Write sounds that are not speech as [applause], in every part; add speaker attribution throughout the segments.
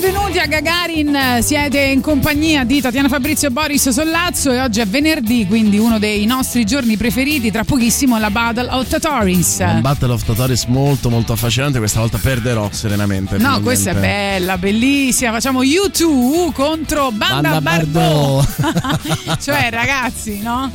Speaker 1: Benvenuti a Gagarin, siete in compagnia di Tatiana Fabrizio e Boris Sollazzo e oggi è venerdì, quindi uno dei nostri giorni preferiti, tra pochissimo la Battle of Tatoris.
Speaker 2: Un Battle of Tatoris molto molto affascinante, questa volta perderò serenamente.
Speaker 1: No, questa è bella, bellissima. Facciamo U2 contro Banda,
Speaker 2: Banda
Speaker 1: Bardot. [laughs] cioè, ragazzi, no?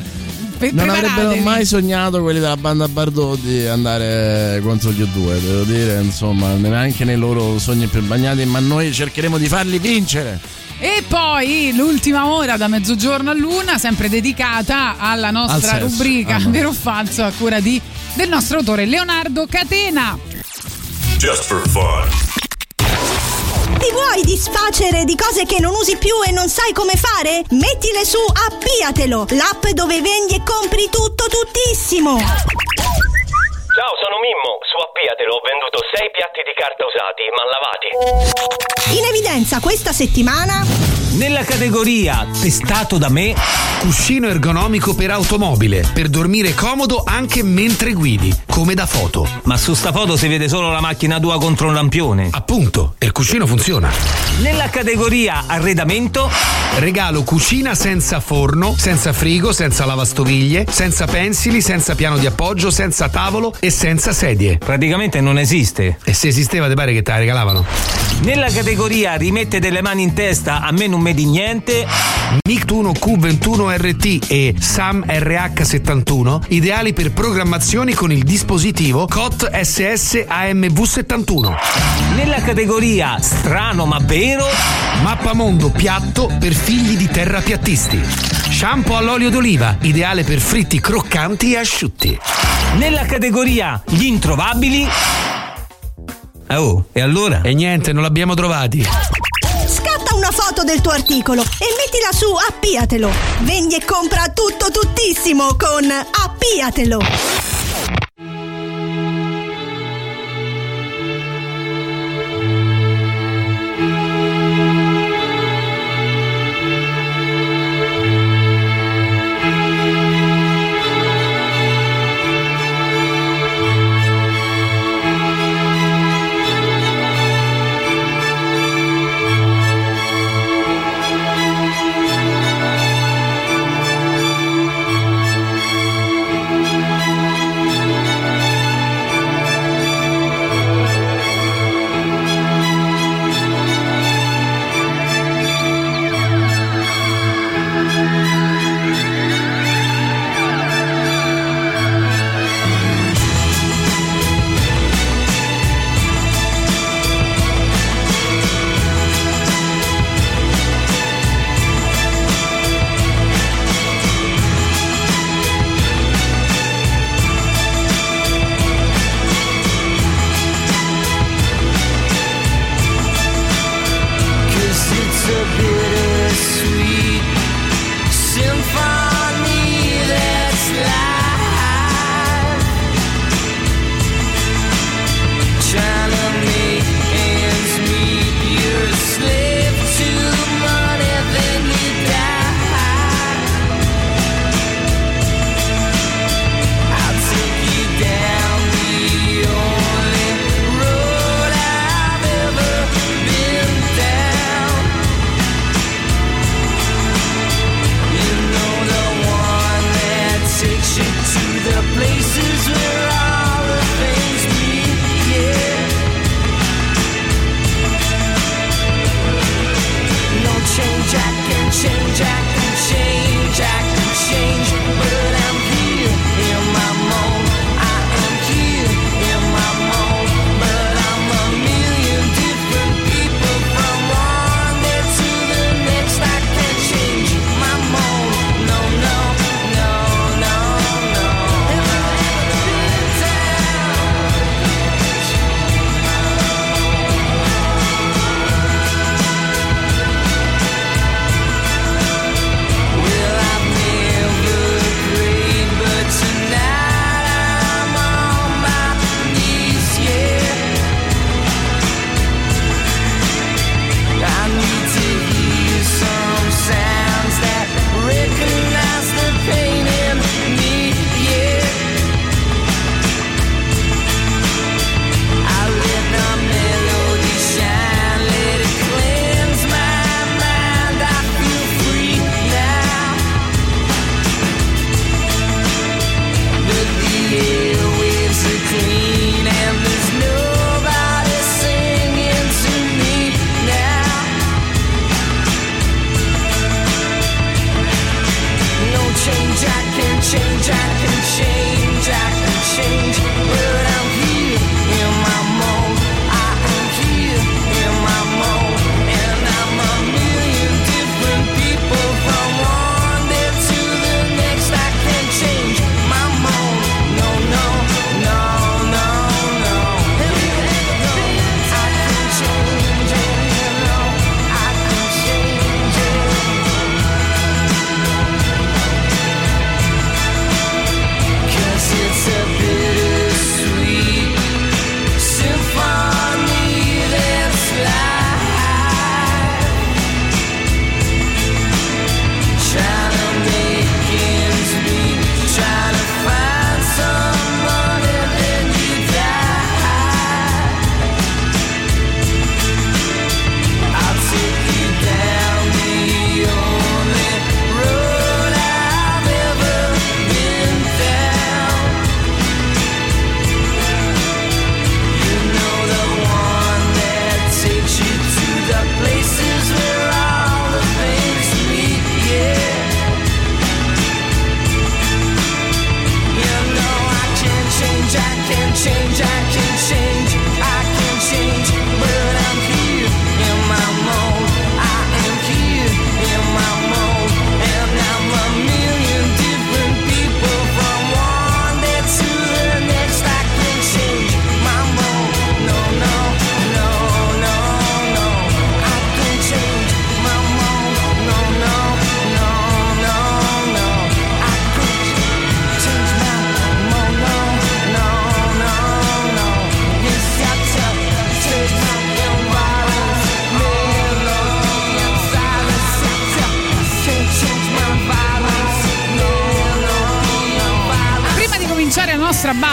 Speaker 1: Pre-
Speaker 2: Non avrebbero mai sognato quelli della banda Bardot di andare contro gli U2, devo dire, insomma, neanche nei loro sogni più bagnati, ma noi cercheremo di farli vincere.
Speaker 1: E poi l'ultima ora da mezzogiorno a luna, sempre dedicata alla nostra
Speaker 2: Al
Speaker 1: rubrica
Speaker 2: Ah, no.
Speaker 1: Vero o falso a cura di, del nostro autore Leonardo Catena.
Speaker 3: Just for fun.
Speaker 4: Ti vuoi disfacere di cose che non usi più e non sai come fare? Mettile su Appiatelo, l'app dove vendi e compri tutto tuttissimo.
Speaker 5: Ciao, sono Mimmo. Su Appiatelo ho venduto 6 piatti di carta usati, ma lavati.
Speaker 4: In evidenza questa settimana
Speaker 5: Nella categoria testato da me,
Speaker 6: Cuscino ergonomico per automobile, per dormire comodo anche mentre guidi, come da foto.
Speaker 5: ma su sta foto si vede solo la macchina tua contro un lampione.
Speaker 6: Appunto, e il cuscino funziona.
Speaker 5: Nella categoria arredamento,
Speaker 6: Regalo cucina senza forno, senza frigo, senza lavastoviglie, senza pensili, senza piano di appoggio, senza tavolo e senza sedie.
Speaker 5: praticamente non esiste.
Speaker 6: E se esisteva, ti pare che te la regalavano?
Speaker 5: Nella categoria rimette le mani in testa, a me non me di niente,
Speaker 6: Nictuno Q21RT e SAM RH71, ideali per programmazioni con il dispositivo COT SS AMV71.
Speaker 5: nella categoria strano ma vero,
Speaker 6: Mappamondo piatto per figli di terrapiattisti. Shampoo all'olio d'oliva, ideale per fritti croccanti e asciutti.
Speaker 5: nella categoria gli introvabili. Oh, e allora?
Speaker 6: E niente, non l'abbiamo trovati.
Speaker 4: scatta una foto del tuo articolo e mettila su Appiatelo. Vendi e compra tutto tuttissimo con Appiatelo.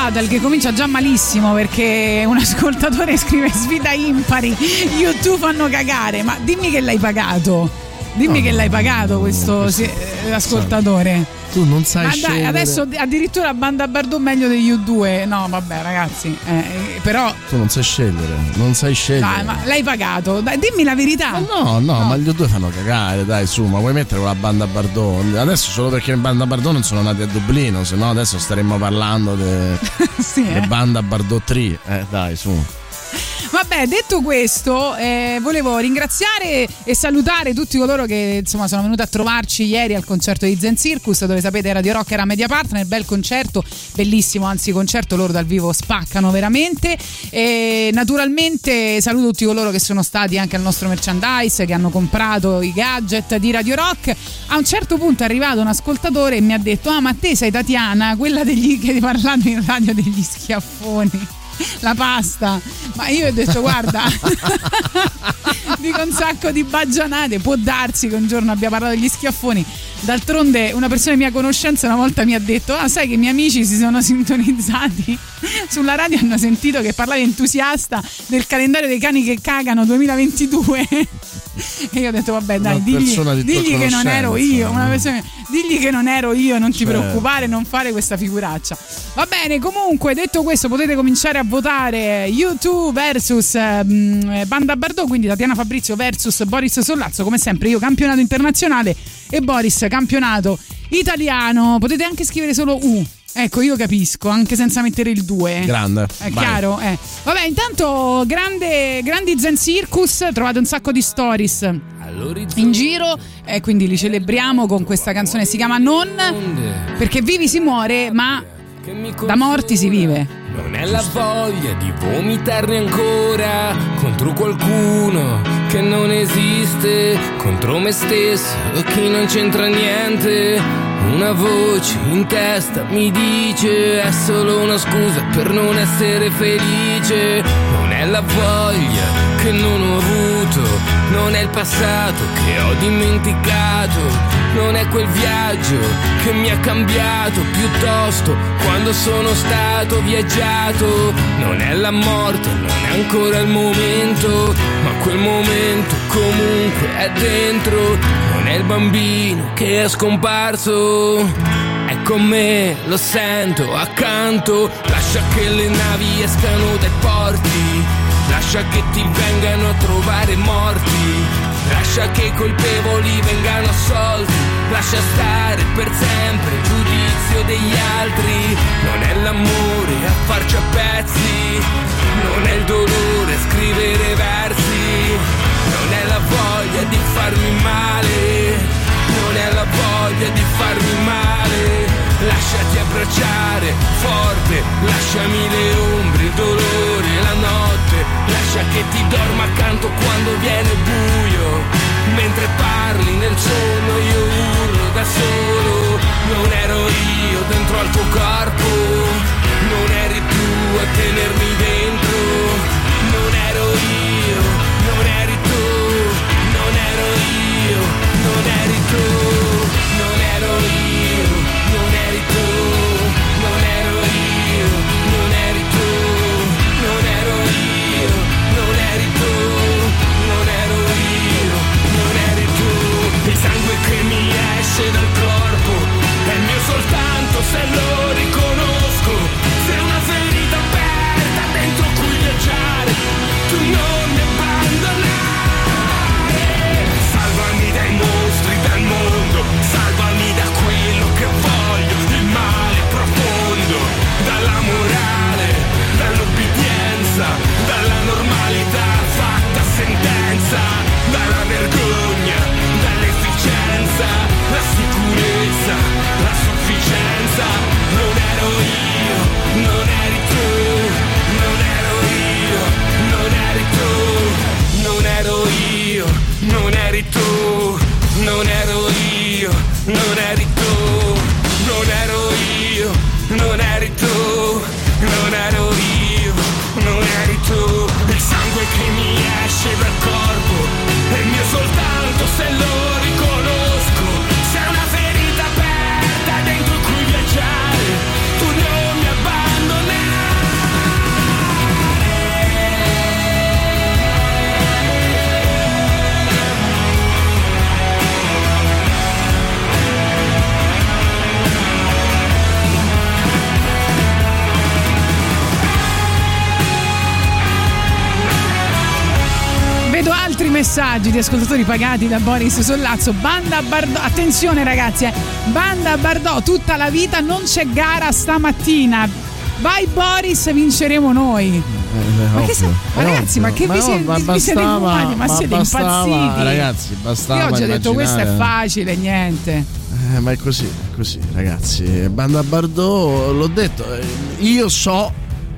Speaker 1: Battle, che comincia già malissimo perché un [laughs] ascoltatore scrive sfida impari, YouTube fanno cagare, ma dimmi che l'hai pagato. Dimmi che l'hai pagato questo sì, eh, ascoltatore.
Speaker 2: Tu non sai
Speaker 1: Ma dai, adesso addirittura banda Bardot meglio degli U2. No, vabbè, ragazzi. eh, eh, però,
Speaker 2: Tu non sai scegliere, non sai scegliere.
Speaker 1: dai, ma l'hai pagato. Dai, dimmi la verità.
Speaker 2: No, no, ma gli due fanno cagare, dai, su, ma vuoi mettere quella banda Bardot? Adesso solo perché le banda Bardot non sono nati a Dublino, se no adesso staremmo parlando delle [laughs]
Speaker 1: sì, eh.
Speaker 2: banda Bardot 3. Eh, dai, su.
Speaker 1: Vabbè, detto questo, eh, volevo ringraziare e salutare tutti coloro che insomma sono venuti a trovarci ieri al concerto di Zen Circus, dove sapete Radio Rock era media partner, bel concerto, bellissimo, anzi concerto loro dal vivo spaccano veramente. E naturalmente saluto tutti coloro che sono stati anche al nostro merchandise, che hanno comprato i gadget di Radio Rock. A un certo punto è arrivato un ascoltatore e mi ha detto: "Ah, ma te sei Tatiana, quella degli che hai parlato in radio degli schiaffoni" [laughs] la pasta. Ma io ho detto, guarda, [laughs] dico un sacco di baggianate. Può darsi che un giorno abbia parlato degli schiaffoni. D'altronde, una persona di mia conoscenza una volta mi ha detto: Ah, sai che i miei amici si sono sintonizzati [laughs] sulla radio hanno sentito che parlavi entusiasta del calendario dei cani che cagano 2022. E io ho detto, vabbè, dai,
Speaker 2: Una
Speaker 1: digli, digli che non ero io. Una persona- digli che non ero io, non ti
Speaker 2: Certo.
Speaker 1: preoccupare, non fare questa figuraccia. Va bene, comunque, detto questo, potete cominciare a votare YouTube versus ehm, Banda Bardot, quindi Tatiana Fabrizio versus Boris Sollazzo, come sempre io campionato internazionale e Boris campionato italiano. Potete anche scrivere solo U. Ecco, io capisco, anche senza mettere il 2.
Speaker 2: Grande.
Speaker 1: È
Speaker 2: vai.
Speaker 1: chiaro? Eh. Vabbè, intanto grande, grandi Zen Circus, trovate un sacco di stories in giro e quindi li celebriamo con questa canzone si chiama Non perché vivi si muore ma da morti si vive
Speaker 7: Non è la voglia di vomitarne ancora contro qualcuno che non esiste, contro me stesso chi non c'entra niente. Una voce in testa mi dice è solo una scusa per non essere felice. Non è la voglia che non ho avuto, non è il passato che ho dimenticato, non è quel viaggio che mi ha cambiato, piuttosto quando sono stato viaggiato, non è la morte, non è ancora il momento, ma quel momento comunque è dentro, non è il bambino che è scomparso. È con me, lo sento accanto, lascia che le navi escano dai porti, lascia che ti vengano a trovare morti. lascia che i colpevoli vengano assolti, lascia stare per sempre il giudizio degli altri. Non è l'amore a farci a pezzi, non è il dolore a scrivere versi, non è la voglia di farmi male, non è la voglia di farmi male. Lasciati abbracciare forte, lasciami le ombre, il dolore, la notte, lascia che ti dorma accanto quando viene buio. Mentre parli nel sonno io urlo da solo, non ero io dentro al tuo corpo, non eri tu a tenermi dentro, non ero io, non eri tu, non ero io, non eri tu, non ero io, non eri tu, non ero io, non eri tu, non ero io, non eri tu, non ero io, non eri tu, il sangue che mi esce dal corpo è mio soltanto se lo riconosco, non eri tu, non ero io, non eri tu,
Speaker 1: messaggi di ascoltatori pagati da Boris Sollazzo. Banda Bardò, attenzione ragazzi, eh. Banda Bardò, tutta la vita non c'è gara stamattina. Vai Boris, vinceremo noi. Ma che sa- ma ragazzi, ma che vi siete- vi siete fumati? Ma siete impazziti?
Speaker 2: Ragazzi, bastava.
Speaker 1: Io oggi ho detto questo è facile, niente.
Speaker 2: Eh, ma è così, è così, ragazzi. Banda Bardot, l'ho detto, eh, io so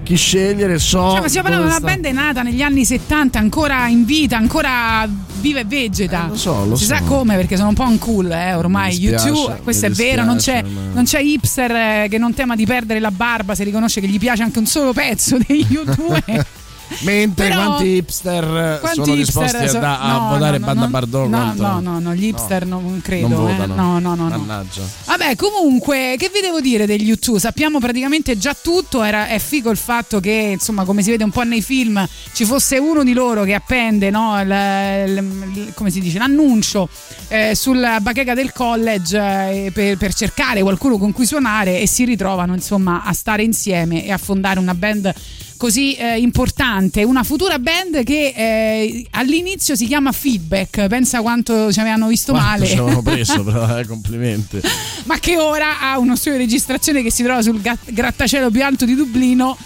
Speaker 2: chi scegliere, so.
Speaker 1: Cioè, ma stiamo parlando di una band nata negli anni 70, ancora in vita, ancora viva e vegeta.
Speaker 2: Eh, lo so, lo
Speaker 1: si
Speaker 2: so.
Speaker 1: sa come perché sono un po' un cool, eh, ormai.
Speaker 2: Dispiace,
Speaker 1: YouTube, questo è vero, non c'è,
Speaker 2: ma-
Speaker 1: non c'è hipster eh, che non tema di perdere la barba se riconosce che gli piace anche un solo pezzo dei [laughs] YouTube.
Speaker 2: Mentre
Speaker 1: Però-
Speaker 2: quanti hipster
Speaker 1: Quanti
Speaker 2: sono
Speaker 1: hipster
Speaker 2: disposti a,
Speaker 1: so-
Speaker 2: da- a
Speaker 1: no,
Speaker 2: votare
Speaker 1: no,
Speaker 2: Banda
Speaker 1: no,
Speaker 2: Bardot
Speaker 1: no,
Speaker 2: contro-
Speaker 1: no, no, no, gli hipster non credo.
Speaker 2: non
Speaker 1: eh.
Speaker 2: votano.
Speaker 1: No, no, no, no.
Speaker 2: Mannaggia.
Speaker 1: Vabbè, comunque, che vi devo dire degli U2? Sappiamo praticamente già tutto. Era, è figo il fatto che, insomma, come si vede un po' nei film, ci fosse uno di loro che appende, no, il- il- come si dice, l'annuncio eh, sulla bacheca del college eh, per, per cercare qualcuno con cui suonare e si ritrovano, insomma, a stare insieme e a fondare una band così eh, importante, una futura band che eh, all'inizio si chiama Feedback, pensa quanto ci avevano visto
Speaker 2: Quanto
Speaker 1: male.
Speaker 2: ci avevano [laughs] preso, però, eh, complimenti.
Speaker 1: ma che ora ha uno studio di registrazione che si trova sul grattacielo più alto di Dublino.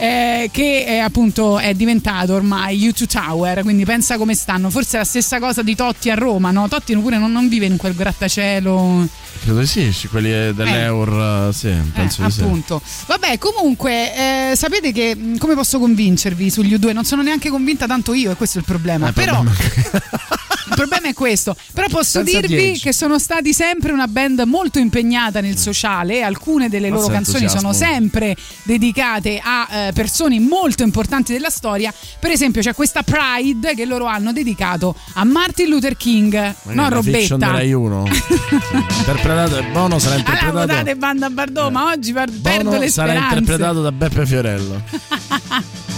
Speaker 1: eh, che è, appunto è diventato ormai U2 Tower quindi pensa come stanno forse è la stessa cosa di Totti a Roma no? Totti pure non, non vive in quel grattacielo
Speaker 2: Credo sì, sì, quelli dell'Eur, sì, penso
Speaker 1: eh,
Speaker 2: di sì.
Speaker 1: appunto. Vabbè, comunque, eh, sapete che mh, come posso convincervi sugli U2? Non sono neanche convinta tanto io, e questo è il problema.
Speaker 2: Eh,
Speaker 1: Però
Speaker 2: problema- [laughs]
Speaker 1: il problema è questo. Però posso
Speaker 2: Senza
Speaker 1: dirvi che sono stati sempre una band molto impegnata nel sociale. Alcune delle loro canzoni sono sempre dedicate a eh, persone molto importanti della storia. Per esempio, c'è questa Pride che loro hanno dedicato a Martin Luther King, non
Speaker 2: una fiction
Speaker 1: Robetta.
Speaker 2: di [laughs] Rai 1. interpretato, Bono sarà
Speaker 1: Allora,
Speaker 2: interpretato.
Speaker 1: votate Banda Bardot, ma oggi perdo
Speaker 2: Bono
Speaker 1: le
Speaker 2: sarà
Speaker 1: speranze.
Speaker 2: interpretato da Beppe Fiorello. [laughs]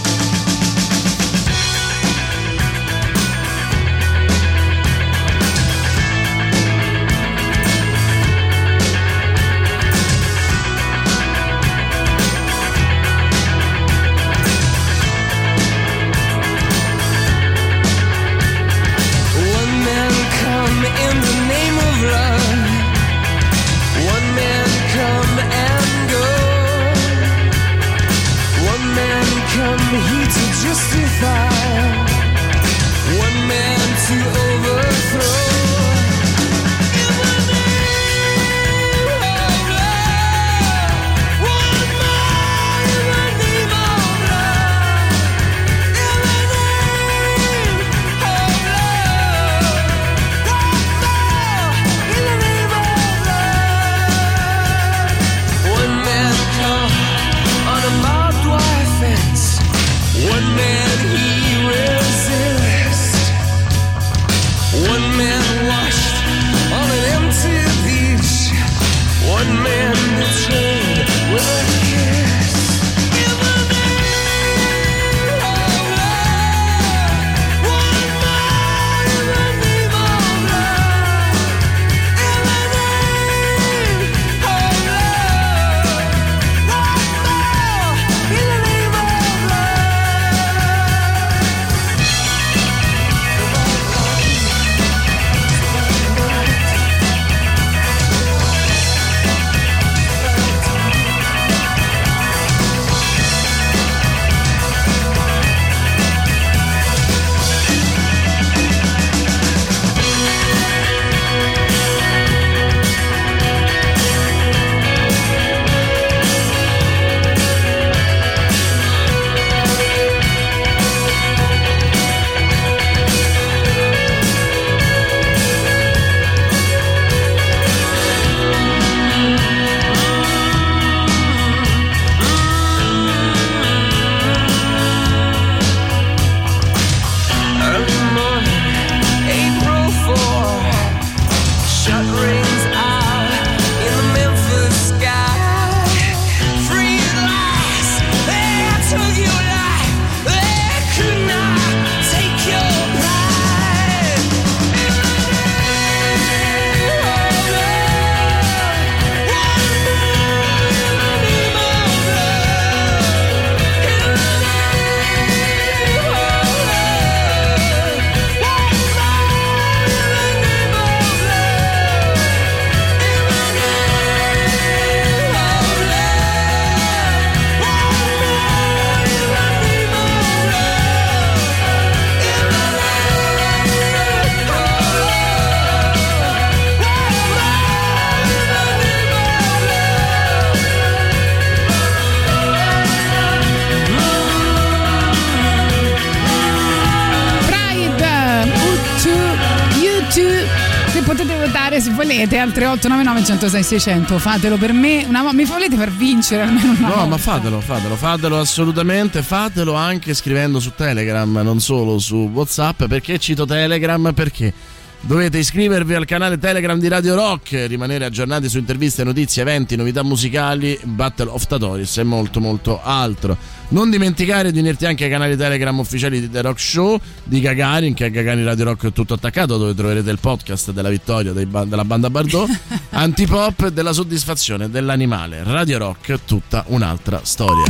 Speaker 1: volete al 3899 106 600 fatelo per me una mi volete far vincere almeno una
Speaker 2: No,
Speaker 1: volta
Speaker 2: ma fatelo, fatelo, fatelo assolutamente, fatelo anche scrivendo su Telegram, non solo su WhatsApp. Perché cito Telegram? Perché dovete iscrivervi al canale Telegram di Radio Rock, rimanere aggiornati su interviste, notizie, eventi, novità musicali, Battle of Tatoris e molto molto altro. Non dimenticare di unirti anche ai canali Telegram ufficiali di The Rock Show, di Gagarin, che è Gagarin Radio Rock tutto attaccato, dove troverete il podcast della vittoria dei ba- della banda Bardot, [laughs] Antipop e della soddisfazione dell'animale. Radio Rock, tutta un'altra storia.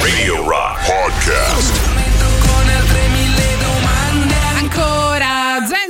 Speaker 3: Radio Rock Podcast.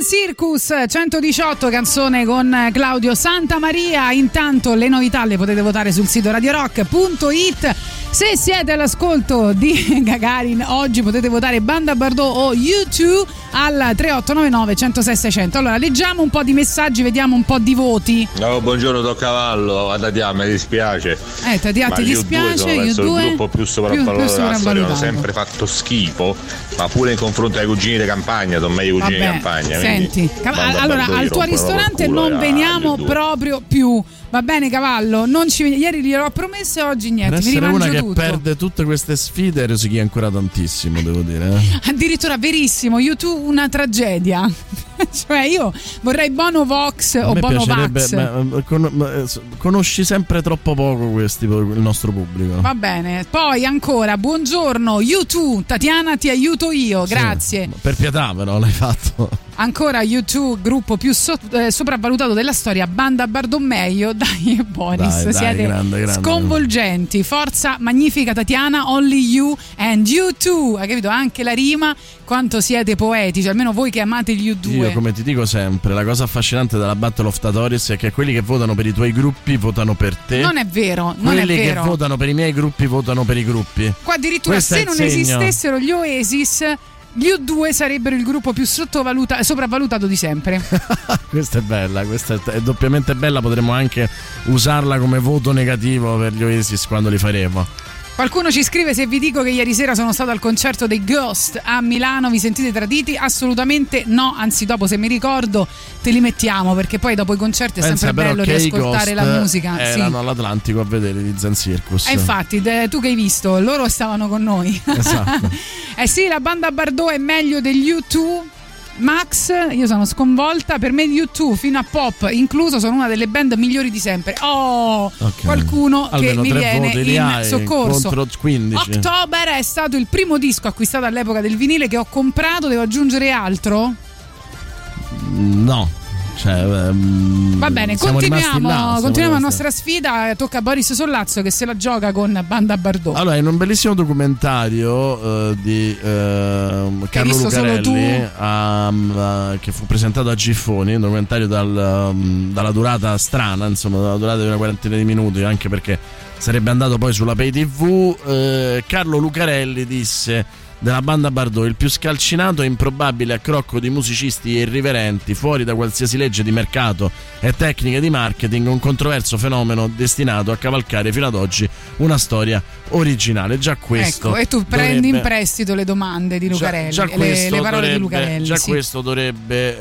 Speaker 1: Circus 118 canzone con Claudio Santamaria. Intanto le novità le potete votare sul sito radiorock.it. Se siete all'ascolto di [laughs] Gagarin oggi potete votare Banda Bardot o U2 al 3899 106 600. Allora leggiamo un po' di messaggi, vediamo un po' di voti.
Speaker 8: No, buongiorno Toccavallo, a Tatia, mi dispiace.
Speaker 1: Eh, Tatia, ti
Speaker 8: gli U2
Speaker 1: dispiace? Io
Speaker 8: penso il
Speaker 1: due
Speaker 8: gruppo più sopravvalutato della storia, hanno sempre fatto schifo, ma pure in confronto ai cugini di campagna, sono meglio i cugini di campagna.
Speaker 1: Senti, allora al tuo ristorante non
Speaker 8: agli
Speaker 1: veniamo
Speaker 8: U2.
Speaker 1: proprio più. Va bene, cavallo. Non ci... Ieri gliel'ho promesso e oggi niente.
Speaker 2: Per
Speaker 1: Mi
Speaker 2: essere una che
Speaker 1: tutto.
Speaker 2: perde tutte queste sfide rosichi ancora tantissimo, devo dire. eh.
Speaker 1: Addirittura verissimo, YouTube una tragedia. [laughs] cioè, io vorrei Bono Vox o Bono Vax.
Speaker 2: ma- con- ma- eh, conosci sempre troppo poco questi, il nostro pubblico.
Speaker 1: Va bene. Poi ancora, buongiorno, YouTube. Tatiana, ti aiuto io. Grazie.
Speaker 2: Per pietà, però, l'hai fatto.
Speaker 1: Ancora YouTube, gruppo più so- eh, sopravvalutato della storia, Banda Bardommeio, dai e Boris,
Speaker 2: Dai, dai,
Speaker 1: siete
Speaker 2: grande, grande.
Speaker 1: sconvolgenti, forza magnifica Tatiana, only you and you too, hai capito? Anche la rima, quanto siete poetici, almeno voi che amate gli U2.
Speaker 2: Io come ti dico sempre, la cosa affascinante della Battle of Tatoris è che quelli che votano per i tuoi gruppi votano per te.
Speaker 1: Non è vero, non è
Speaker 2: quelli che
Speaker 1: vero.
Speaker 2: votano per i miei gruppi votano per i gruppi.
Speaker 1: Qua addirittura
Speaker 2: Questo è
Speaker 1: se non
Speaker 2: segno.
Speaker 1: esistessero gli Oasis, gli U2 sarebbero il gruppo più sopravvalutato di sempre. [laughs]
Speaker 2: questa è bella, questa è doppiamente bella, potremmo anche usarla come voto negativo per gli Oasis quando li faremo.
Speaker 1: Qualcuno ci scrive se vi dico che ieri sera sono stato al concerto dei Ghost a Milano, vi sentite traditi? Assolutamente no, anzi dopo se mi ricordo te li mettiamo perché poi dopo i concerti è
Speaker 2: Pensa
Speaker 1: sempre bello riascoltare la musica. Sì.
Speaker 2: Erano all'Atlantico a vedere di Zen Circus.
Speaker 1: E infatti, de- tu che hai visto, loro stavano con noi.
Speaker 2: Esatto. [laughs]
Speaker 1: eh sì, la banda Bardot è meglio degli U2. Max, io sono sconvolta. Per me, U2 fino a pop incluso sono una delle band migliori di sempre. Oh,
Speaker 2: Ok.
Speaker 1: qualcuno
Speaker 2: Almeno
Speaker 1: che mi viene in
Speaker 2: hai
Speaker 1: soccorso.
Speaker 2: contro 15.
Speaker 1: October è stato il primo disco acquistato all'epoca del vinile che ho comprato. Devo aggiungere altro?
Speaker 2: No. Cioè, ehm,
Speaker 1: Va bene, continuiamo,
Speaker 2: là,
Speaker 1: continuiamo la nostra sfida. Tocca a Boris Sollazzo che se la gioca con Banda Bardot.
Speaker 2: Allora, in un bellissimo documentario eh, di ehm, Carlo Lucarelli ehm, eh, che fu presentato a Giffoni, un documentario dal, ehm, dalla durata strana, insomma, dalla durata di una quarantina di minuti, anche perché sarebbe andato poi sulla Pay TV. eh, Carlo Lucarelli disse della banda Bardot il più scalcinato e improbabile accrocco di musicisti irriverenti fuori da qualsiasi legge di mercato e tecniche di marketing un controverso fenomeno destinato a cavalcare fino ad oggi una storia originale già questo
Speaker 1: ecco, e tu prendi
Speaker 2: dovrebbe-
Speaker 1: in prestito le domande di Lucarelli,
Speaker 2: Già, già
Speaker 1: le- le, parole di
Speaker 2: dovrebbe-
Speaker 1: Lucarelli.
Speaker 2: già
Speaker 1: sì.
Speaker 2: questo dovrebbe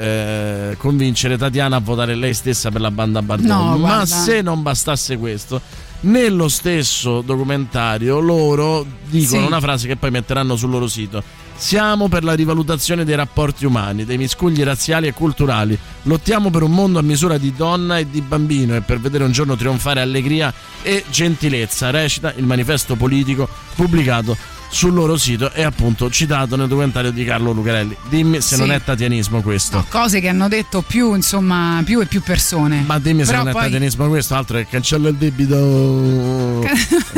Speaker 2: eh, convincere Tatiana a votare lei stessa per la banda Bardot.
Speaker 1: No,
Speaker 2: Ma
Speaker 1: guarda.
Speaker 2: se non bastasse questo, nello stesso documentario loro dicono
Speaker 1: Sì.
Speaker 2: una frase che poi metteranno sul loro sito. Siamo per la rivalutazione dei rapporti umani, dei miscugli razziali e culturali. Lottiamo per un mondo a misura di donna e di bambino e per vedere un giorno trionfare allegria e gentilezza. Recita il manifesto politico pubblicato sul loro sito e appunto citato nel documentario di Carlo Lucarelli. Dimmi se
Speaker 1: Sì.
Speaker 2: non è tatianismo questo.
Speaker 1: Cose che hanno detto più, insomma, più e più persone.
Speaker 2: Ma dimmi se
Speaker 1: Però
Speaker 2: non è
Speaker 1: poi-
Speaker 2: tatianismo questo, altro che cancella il debito.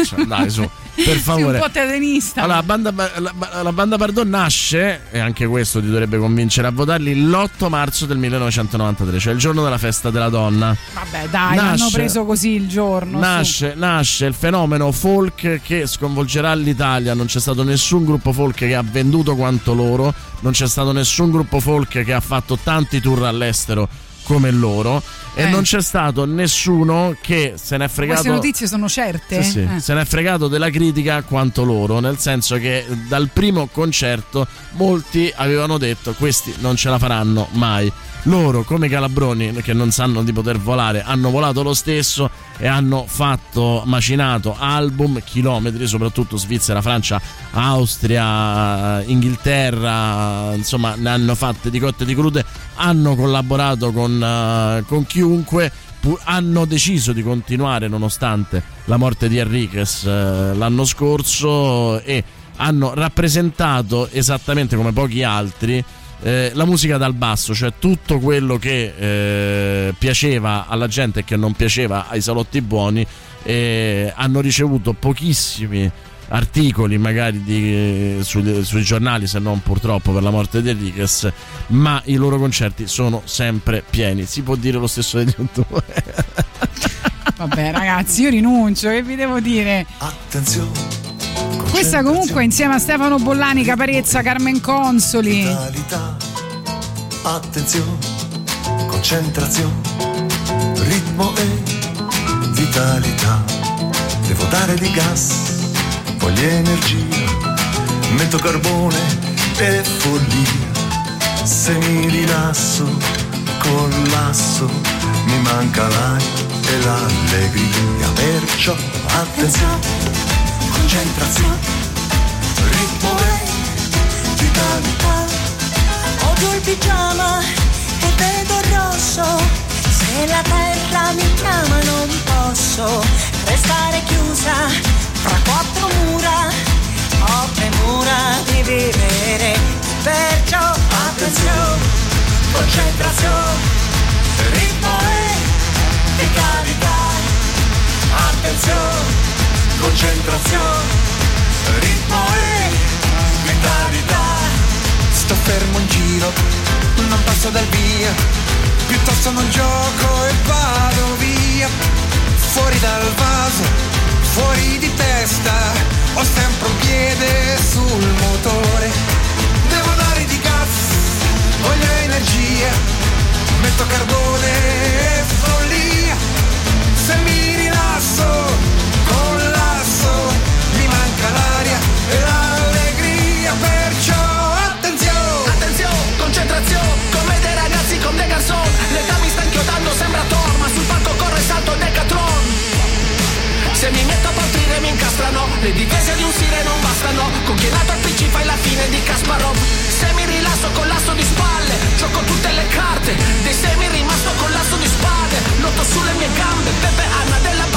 Speaker 2: Cioè, dai, su, per [laughs]
Speaker 1: Sì, un
Speaker 2: favore.
Speaker 1: po' tetanista.
Speaker 2: Allora, la banda, la, la banda Bardot nasce, e anche questo ti dovrebbe convincere a votarli, l'8 marzo del 1993, cioè il giorno della festa della donna.
Speaker 1: Vabbè, dai,
Speaker 2: Nasce-
Speaker 1: hanno preso così il giorno.
Speaker 2: Nasce, nasce il fenomeno folk che sconvolgerà l'Italia. Non c'è stato nessun gruppo folk che ha venduto quanto loro, non c'è stato nessun gruppo folk che ha fatto tanti tour all'estero come loro e
Speaker 1: Eh.
Speaker 2: non c'è stato nessuno che se n'è fregato
Speaker 1: Queste notizie sono certe?
Speaker 2: sì, sì.
Speaker 1: Eh.
Speaker 2: Se n'è fregato della critica quanto loro, nel senso che dal primo concerto molti avevano detto questi non ce la faranno mai. Loro, come calabroni che non sanno di poter volare, hanno volato lo stesso e hanno fatto macinato album, chilometri, soprattutto Svizzera, Francia, Austria, Inghilterra, insomma, ne hanno fatte di cotte di crude, hanno collaborato con, eh, con chiunque hanno deciso di continuare nonostante la morte di Enriquez eh, l'anno scorso e hanno rappresentato esattamente come pochi altri eh, la musica dal basso, cioè tutto quello che eh, piaceva alla gente e che non piaceva ai salotti buoni, eh, hanno ricevuto pochissimi articoli magari di- sui, sui giornali se non purtroppo per la morte di Enriquez ma i loro concerti sono sempre pieni si può dire lo stesso degli YouTube [laughs]
Speaker 1: Vabbè, ragazzi, io rinuncio, che vi devo dire?
Speaker 9: Attenzione.
Speaker 1: Questa comunque insieme a Stefano Bollani, Caparezza, Carmen Consoli.
Speaker 9: Vitalità, attenzione, concentrazione, ritmo e vitalità. Devo dare di gas, voglio energia, metto carbone e follia. Se mi rilasso, collasso, mi manca l'aria e l'allegria. Perciò attenzione, concentrazione, ritmo e vitalità.
Speaker 7: Odio il pigiama e vedo il rosso. Se la terra mi chiama non posso restare chiusa fra quattro mura. Ho premura di vivere, perciò attenzione, concentrazione, ritmo e vitalità.
Speaker 9: Attenzione, concentrazione, ritmo e vitalità. Sto fermo in giro, non
Speaker 10: non passo dal via, piuttosto non gioco e vado via, fuori dal vaso, fuori di testa, ho sempre un piede sul motore, devo dare di gas, voglio energia, metto carbone e follia, se mi rilasso, mi
Speaker 11: incastrano, le difese di un sire non bastano. Con chi al PC fai la fine di Kasparov. Se mi rilasso con l'asso di spalle, gioco tutte le carte. Dei semi rimasto con l'asso di spade, lotto sulle mie gambe. Pepe Anna della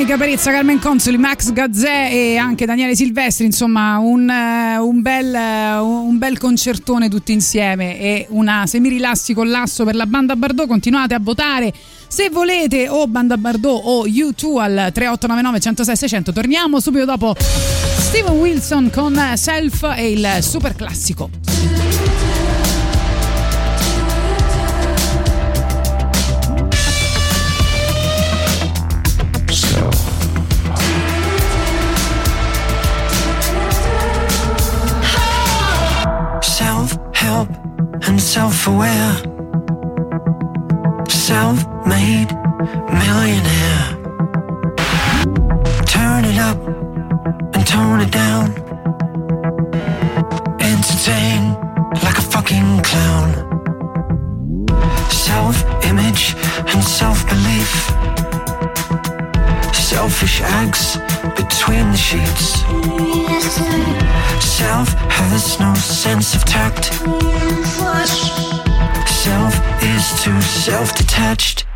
Speaker 1: Bollani, Caparezza, Carmen Consoli, Max Gazzè e anche Daniele Silvestri, insomma un, eh, un bel, eh, un bel concertone tutti insieme e una semirilassi con l'asso per la Banda Bardot, continuate a votare se volete o Banda Bardot o U2 al 3899 106 600, torniamo subito dopo Steven Wilson con Self e il super classico.
Speaker 9: And self aware. Self made millionaire. Turn it up and tone it down. Entertain like a fucking clown. Self image and self belief. Selfish acts between the sheets. Self has no sense of tact. Self is too self detached.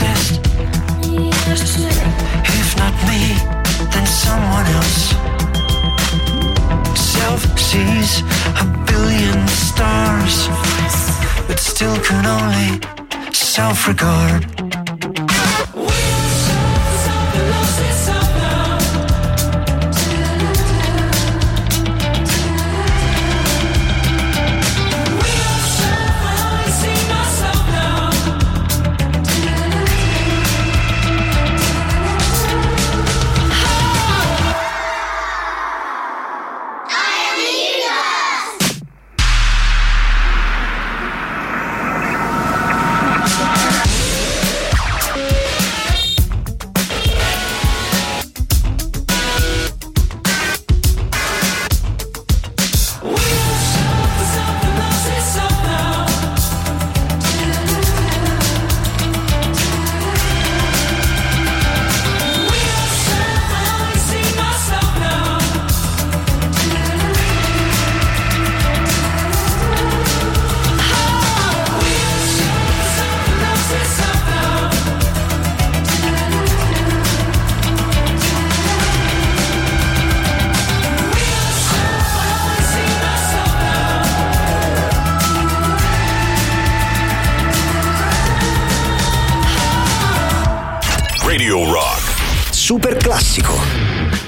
Speaker 9: Obsessed. If not me, then someone else. Self sees a billion stars, but still can only self regard.
Speaker 12: Rock.
Speaker 13: Super classico.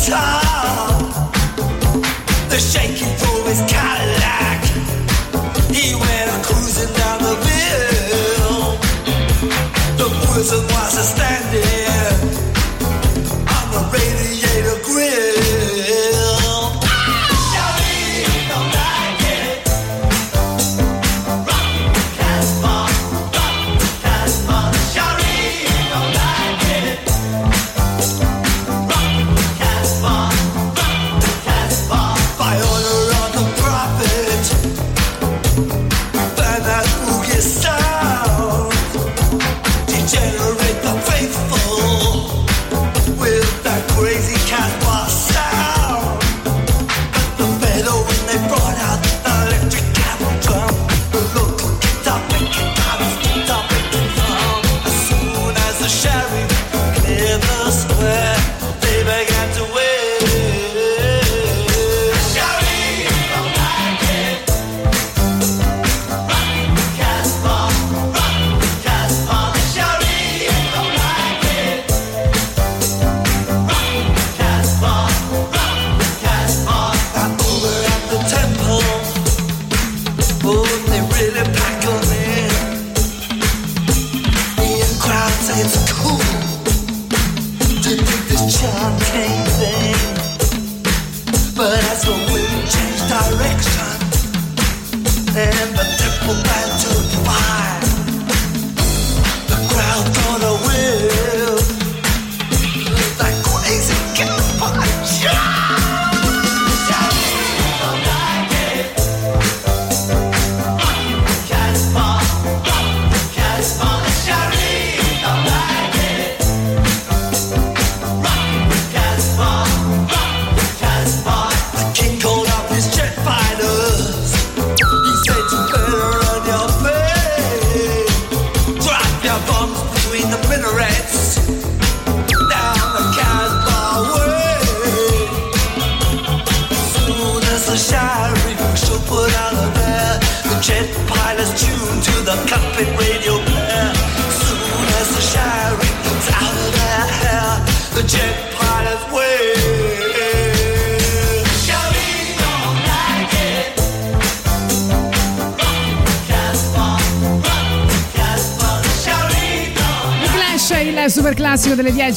Speaker 13: To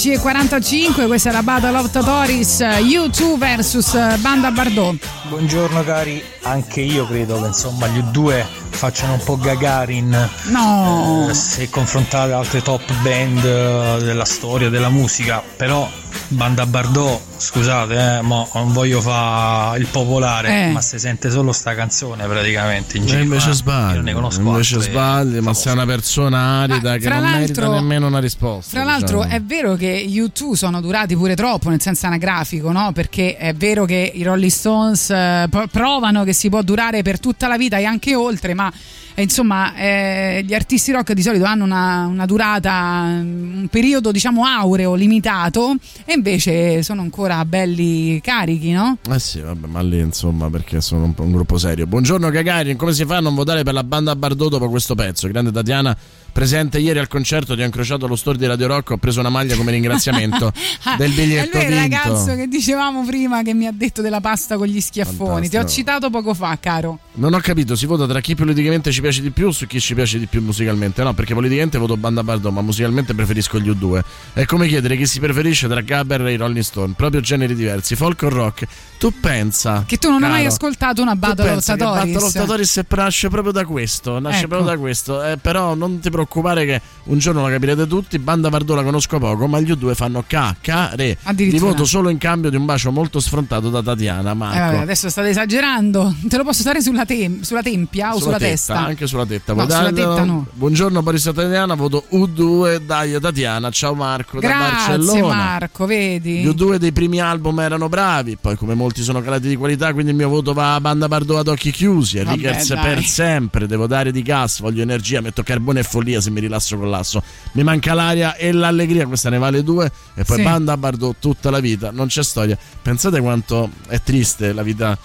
Speaker 13: 11.45, questa è la Battle of Totoris, eh, U2 vs eh, Banda Bardot.
Speaker 10: Buongiorno cari, anche io credo che insomma gli U2 facciano un po' Gagarin
Speaker 13: no.
Speaker 10: eh, se confrontate altre top band eh, della storia della musica, però Banda Bardot scusate, eh, mo non voglio fare il popolare,
Speaker 2: Eh.
Speaker 10: ma si sente solo sta canzone praticamente in giro.
Speaker 2: Invece
Speaker 10: eh.
Speaker 2: sbagli.
Speaker 10: Io ne conosco
Speaker 2: invece sbagli, ma sei una persona arida che
Speaker 13: fra
Speaker 2: non merita nemmeno una risposta.
Speaker 13: Fra l'altro
Speaker 2: diciamo.
Speaker 13: è vero che gli U2 sono durati pure troppo nel senso anagrafico, no? Perché è vero che i Rolling Stones eh, provano che si può durare per tutta la vita e anche oltre, ma eh, insomma eh, gli artisti rock di solito hanno una, una durata, mm, un periodo diciamo aureo, limitato e invece sono ancora belli carichi, no?
Speaker 2: Eh sì, vabbè, ma lì insomma, perché sono un, un gruppo serio. Buongiorno Gagarin, come si fa a non votare per la banda Bardot dopo questo pezzo? Grande Tatiana, presente ieri al concerto, ti ho incrociato allo store di Radio Rock, ho preso una maglia come ringraziamento [laughs] del biglietto
Speaker 13: è lui il ragazzo che dicevamo prima che mi ha detto della pasta con gli schiaffoni. Ti ho
Speaker 2: Fantastico.
Speaker 13: citato poco fa, caro.
Speaker 2: Non ho capito, si vota tra chi politicamente ci piace di più su chi ci piace di più musicalmente? No, perché politicamente voto Banda Bardot, ma musicalmente preferisco gli U2. È come chiedere chi si preferisce tra Gabber e i Rolling Stone, proprio generi diversi, folk o rock. Tu pensa
Speaker 13: Che tu non hai mai
Speaker 2: caro,
Speaker 13: ascoltato una Battle of Tatoris.
Speaker 2: Battle of Tatoris nasce proprio da questo, nasce
Speaker 13: Ecco.
Speaker 2: proprio da questo. Eh, però non ti preoccupare che un giorno lo capirete tutti, Banda Bardot la conosco poco, ma gli U2 fanno cacare. Li
Speaker 13: Addirittura.
Speaker 2: voto solo in cambio di un bacio molto sfrontato da Tatiana,
Speaker 13: Eh,
Speaker 2: Marco.
Speaker 13: vabbè, adesso state esagerando. Te lo posso stare sulla
Speaker 1: sulla, tem- sulla tempia o sulla,
Speaker 2: tetta,
Speaker 1: testa?
Speaker 2: Anche sulla tetta.
Speaker 1: No, sulla tetta no.
Speaker 2: Buongiorno Boris Tatiana, voto U2, dai Tatiana, ciao Marco da
Speaker 1: Grazie
Speaker 2: Barcellona.
Speaker 1: Marco, vedi?
Speaker 2: Gli U2 dei primi album erano bravi, poi come molti sono calati di qualità, quindi il mio voto va a Banda Bardot ad occhi chiusi,
Speaker 1: Vabbè,
Speaker 2: Rickers per sempre, devo dare di gas, voglio energia, metto carbone e follia se mi rilasso collasso. Mi manca l'aria e l'allegria, questa ne vale due, e poi
Speaker 1: Sì.
Speaker 2: Banda Bardot tutta la vita, non c'è storia. Pensate quanto è triste la vita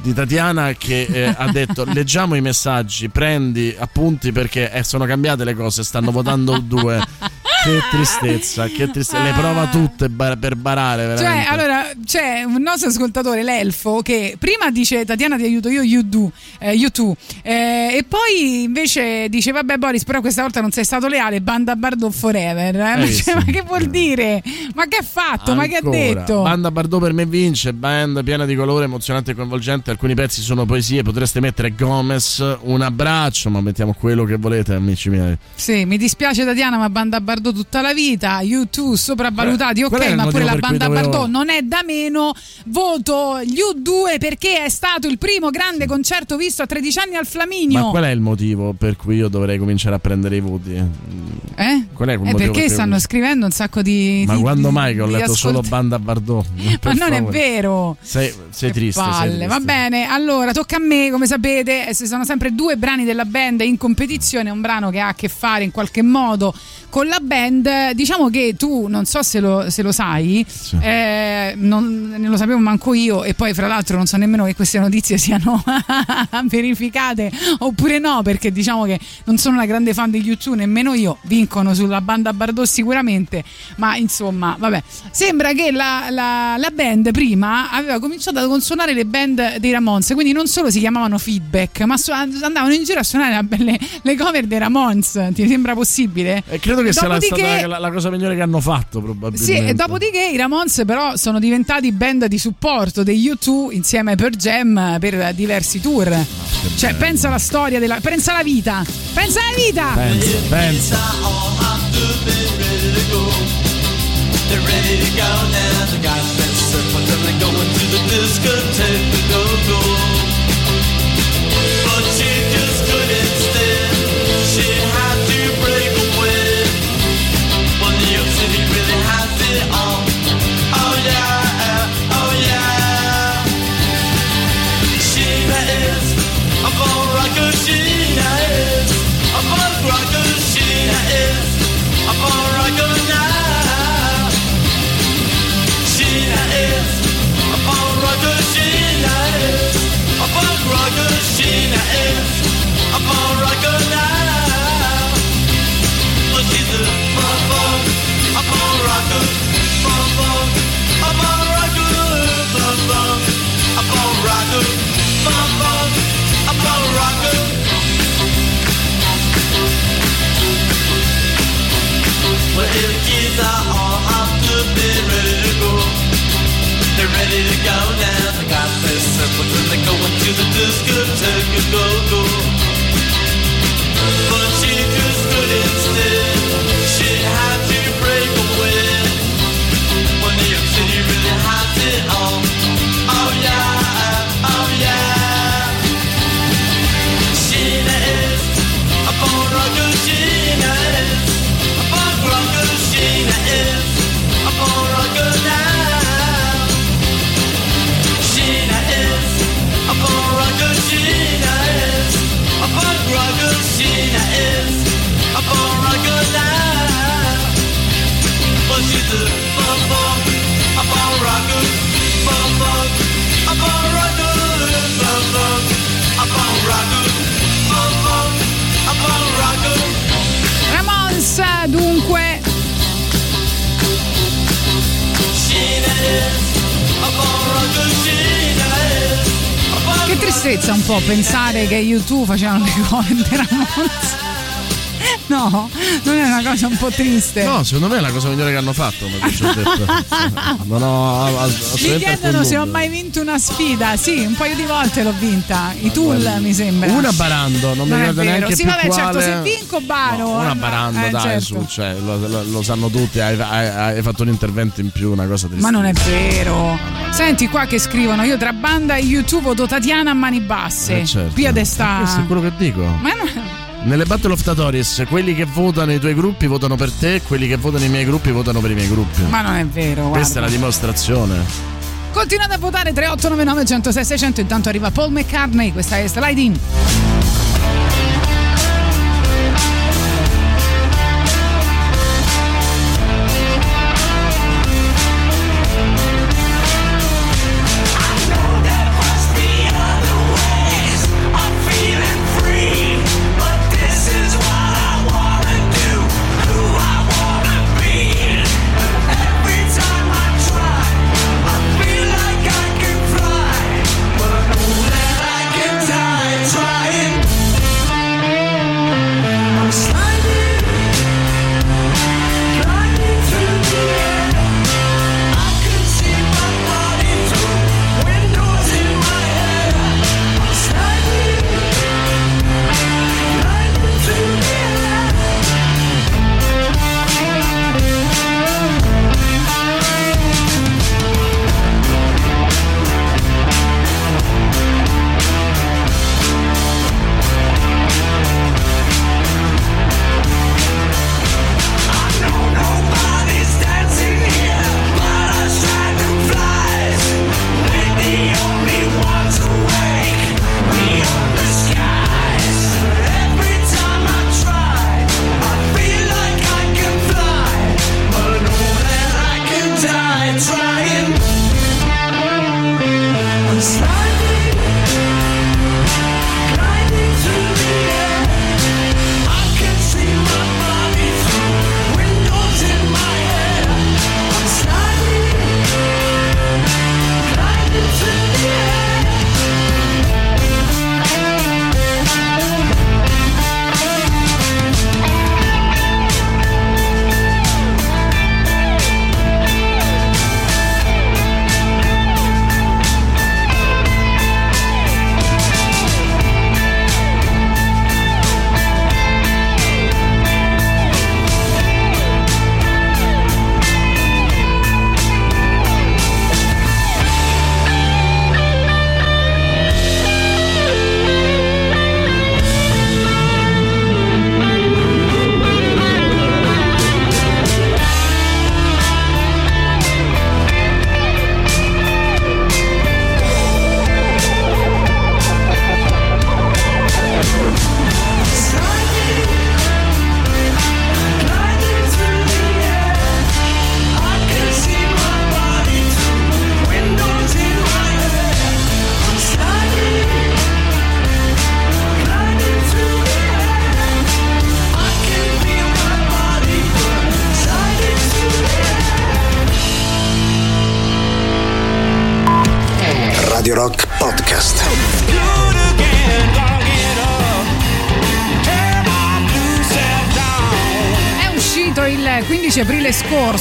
Speaker 2: di Tatiana che eh, ha detto [laughs] leggiamo i messaggi, prendi appunti perché eh, sono cambiate le cose, stanno votando due. Che tristezza, che tristezza, le prova tutte bar- per barare
Speaker 1: Cioè,
Speaker 2: veramente.
Speaker 1: allora c'è un nostro ascoltatore, l'elfo, che prima dice Tatiana ti aiuto io, you do, eh, you too. Eh, e poi invece dice vabbè Boris, però questa volta non sei stato leale, banda Bardot forever. eh. Ma,
Speaker 2: Eh,
Speaker 1: cioè,
Speaker 2: sì.
Speaker 1: ma che vuol dire? Ma che ha fatto? Ma che ha
Speaker 2: Ancora.
Speaker 1: detto?
Speaker 2: Banda Bardot per me vince, band piena di colore, emozionante e coinvolgente. Alcuni pezzi sono poesie, potreste mettere Gomez, un abbraccio, ma mettiamo quello che volete, amici miei.
Speaker 1: Sì, mi dispiace Tatiana, ma banda Bardot tutta la vita, U2 sopravvalutati,
Speaker 2: qual
Speaker 1: ok,
Speaker 2: è
Speaker 1: ma pure la banda
Speaker 2: dovevo-
Speaker 1: Bardot non è da meno. Voto gli U2 perché è stato il primo grande concerto visto a 13 anni al Flaminio.
Speaker 2: Ma qual è il motivo per cui io dovrei cominciare a prendere i voti?
Speaker 1: Eh?
Speaker 2: Qual è il
Speaker 1: Eh,
Speaker 2: motivo
Speaker 1: perché
Speaker 2: per
Speaker 1: stanno scrivendo un sacco di.
Speaker 2: Ma
Speaker 1: di-
Speaker 2: quando mai che ho letto solo
Speaker 1: ascolt-
Speaker 2: Banda Bardot? [laughs]
Speaker 1: Ma non è
Speaker 2: favore.
Speaker 1: vero.
Speaker 2: Sei, sei triste, sei
Speaker 1: Palle.
Speaker 2: triste.
Speaker 1: Va bene, allora tocca a me, come sapete, eh, sono sempre due brani della band in competizione, un brano che ha a che fare in qualche modo con la band. Diciamo che tu, non so se lo, se lo sai, eh, non, ne lo sapevo manco io e poi fra l'altro non so nemmeno che queste notizie [laughs] siano verificate oppure no, perché diciamo che non sono una grande fan degli U2, nemmeno io, vincono sulla banda Bardot sicuramente, ma insomma, vabbè, sembra che la, la- la band prima aveva cominciato a consuonare le band dei Ramones, quindi non solo si chiamavano Feedback, ma su- andavano in giro a suonare le, le cover dei Ramones, ti sembra possibile?
Speaker 2: E credo che sia la,
Speaker 1: Dopodiché-
Speaker 2: stata la, la cosa migliore che hanno fatto,
Speaker 1: sì,
Speaker 2: probabilmente.
Speaker 1: e dopodiché i Ramones però sono diventati band di supporto degli U2 insieme per Jam per diversi tour. Cioè, pensa alla storia della. pensa alla vita! Pensa alla vita!
Speaker 2: Pensa, pensa.
Speaker 13: They're But she just couldn't stay. Rocker. Sheena is a. But she's a bum bum, a bum bum, a bone rocker, bum bum, a bone rocker, bum bum, a bone rocker.
Speaker 1: Ramones, dunque.
Speaker 13: Sheena is a bone rocker. Sheena is a bone
Speaker 1: Che tristezza un po' pensare che YouTube facevano le cover dei Ramones. [laughs] No, non è una cosa un po' triste.
Speaker 2: No, secondo me è la cosa migliore che hanno fatto. [laughs] Non ho
Speaker 1: Mi chiedono se ho mai vinto una sfida. Sì, un paio di volte l'ho vinta. I Tool, mi sembra.
Speaker 2: Una barando, non, mi
Speaker 1: è
Speaker 2: ricordo neanche
Speaker 1: Sì,
Speaker 2: più
Speaker 1: vabbè, certo,
Speaker 2: quale.
Speaker 1: se vinco Baro.
Speaker 2: Una
Speaker 1: eh,
Speaker 2: baranda,
Speaker 1: eh,
Speaker 2: dai,
Speaker 1: certo.
Speaker 2: su, cioè, lo, lo- lo sanno tutti. Hai, hai- hai fatto un intervento in più, una cosa triste.
Speaker 1: Ma non è vero. Senti qua che scrivono: Io tra banda e YouTube voto Tatiana a mani basse.
Speaker 2: Eh, certo.
Speaker 1: Pia sta.
Speaker 2: Questo è quello che dico.
Speaker 1: Ma non-
Speaker 2: Nelle Battle of Tatoris, quelli che votano i tuoi gruppi votano per te, quelli che votano i miei gruppi votano per i miei gruppi.
Speaker 1: ma non è vero. Guarda.
Speaker 2: Questa è la dimostrazione.
Speaker 1: Continuate a votare 3899 106 600. Intanto arriva Paul McCartney. Questa è Slide In.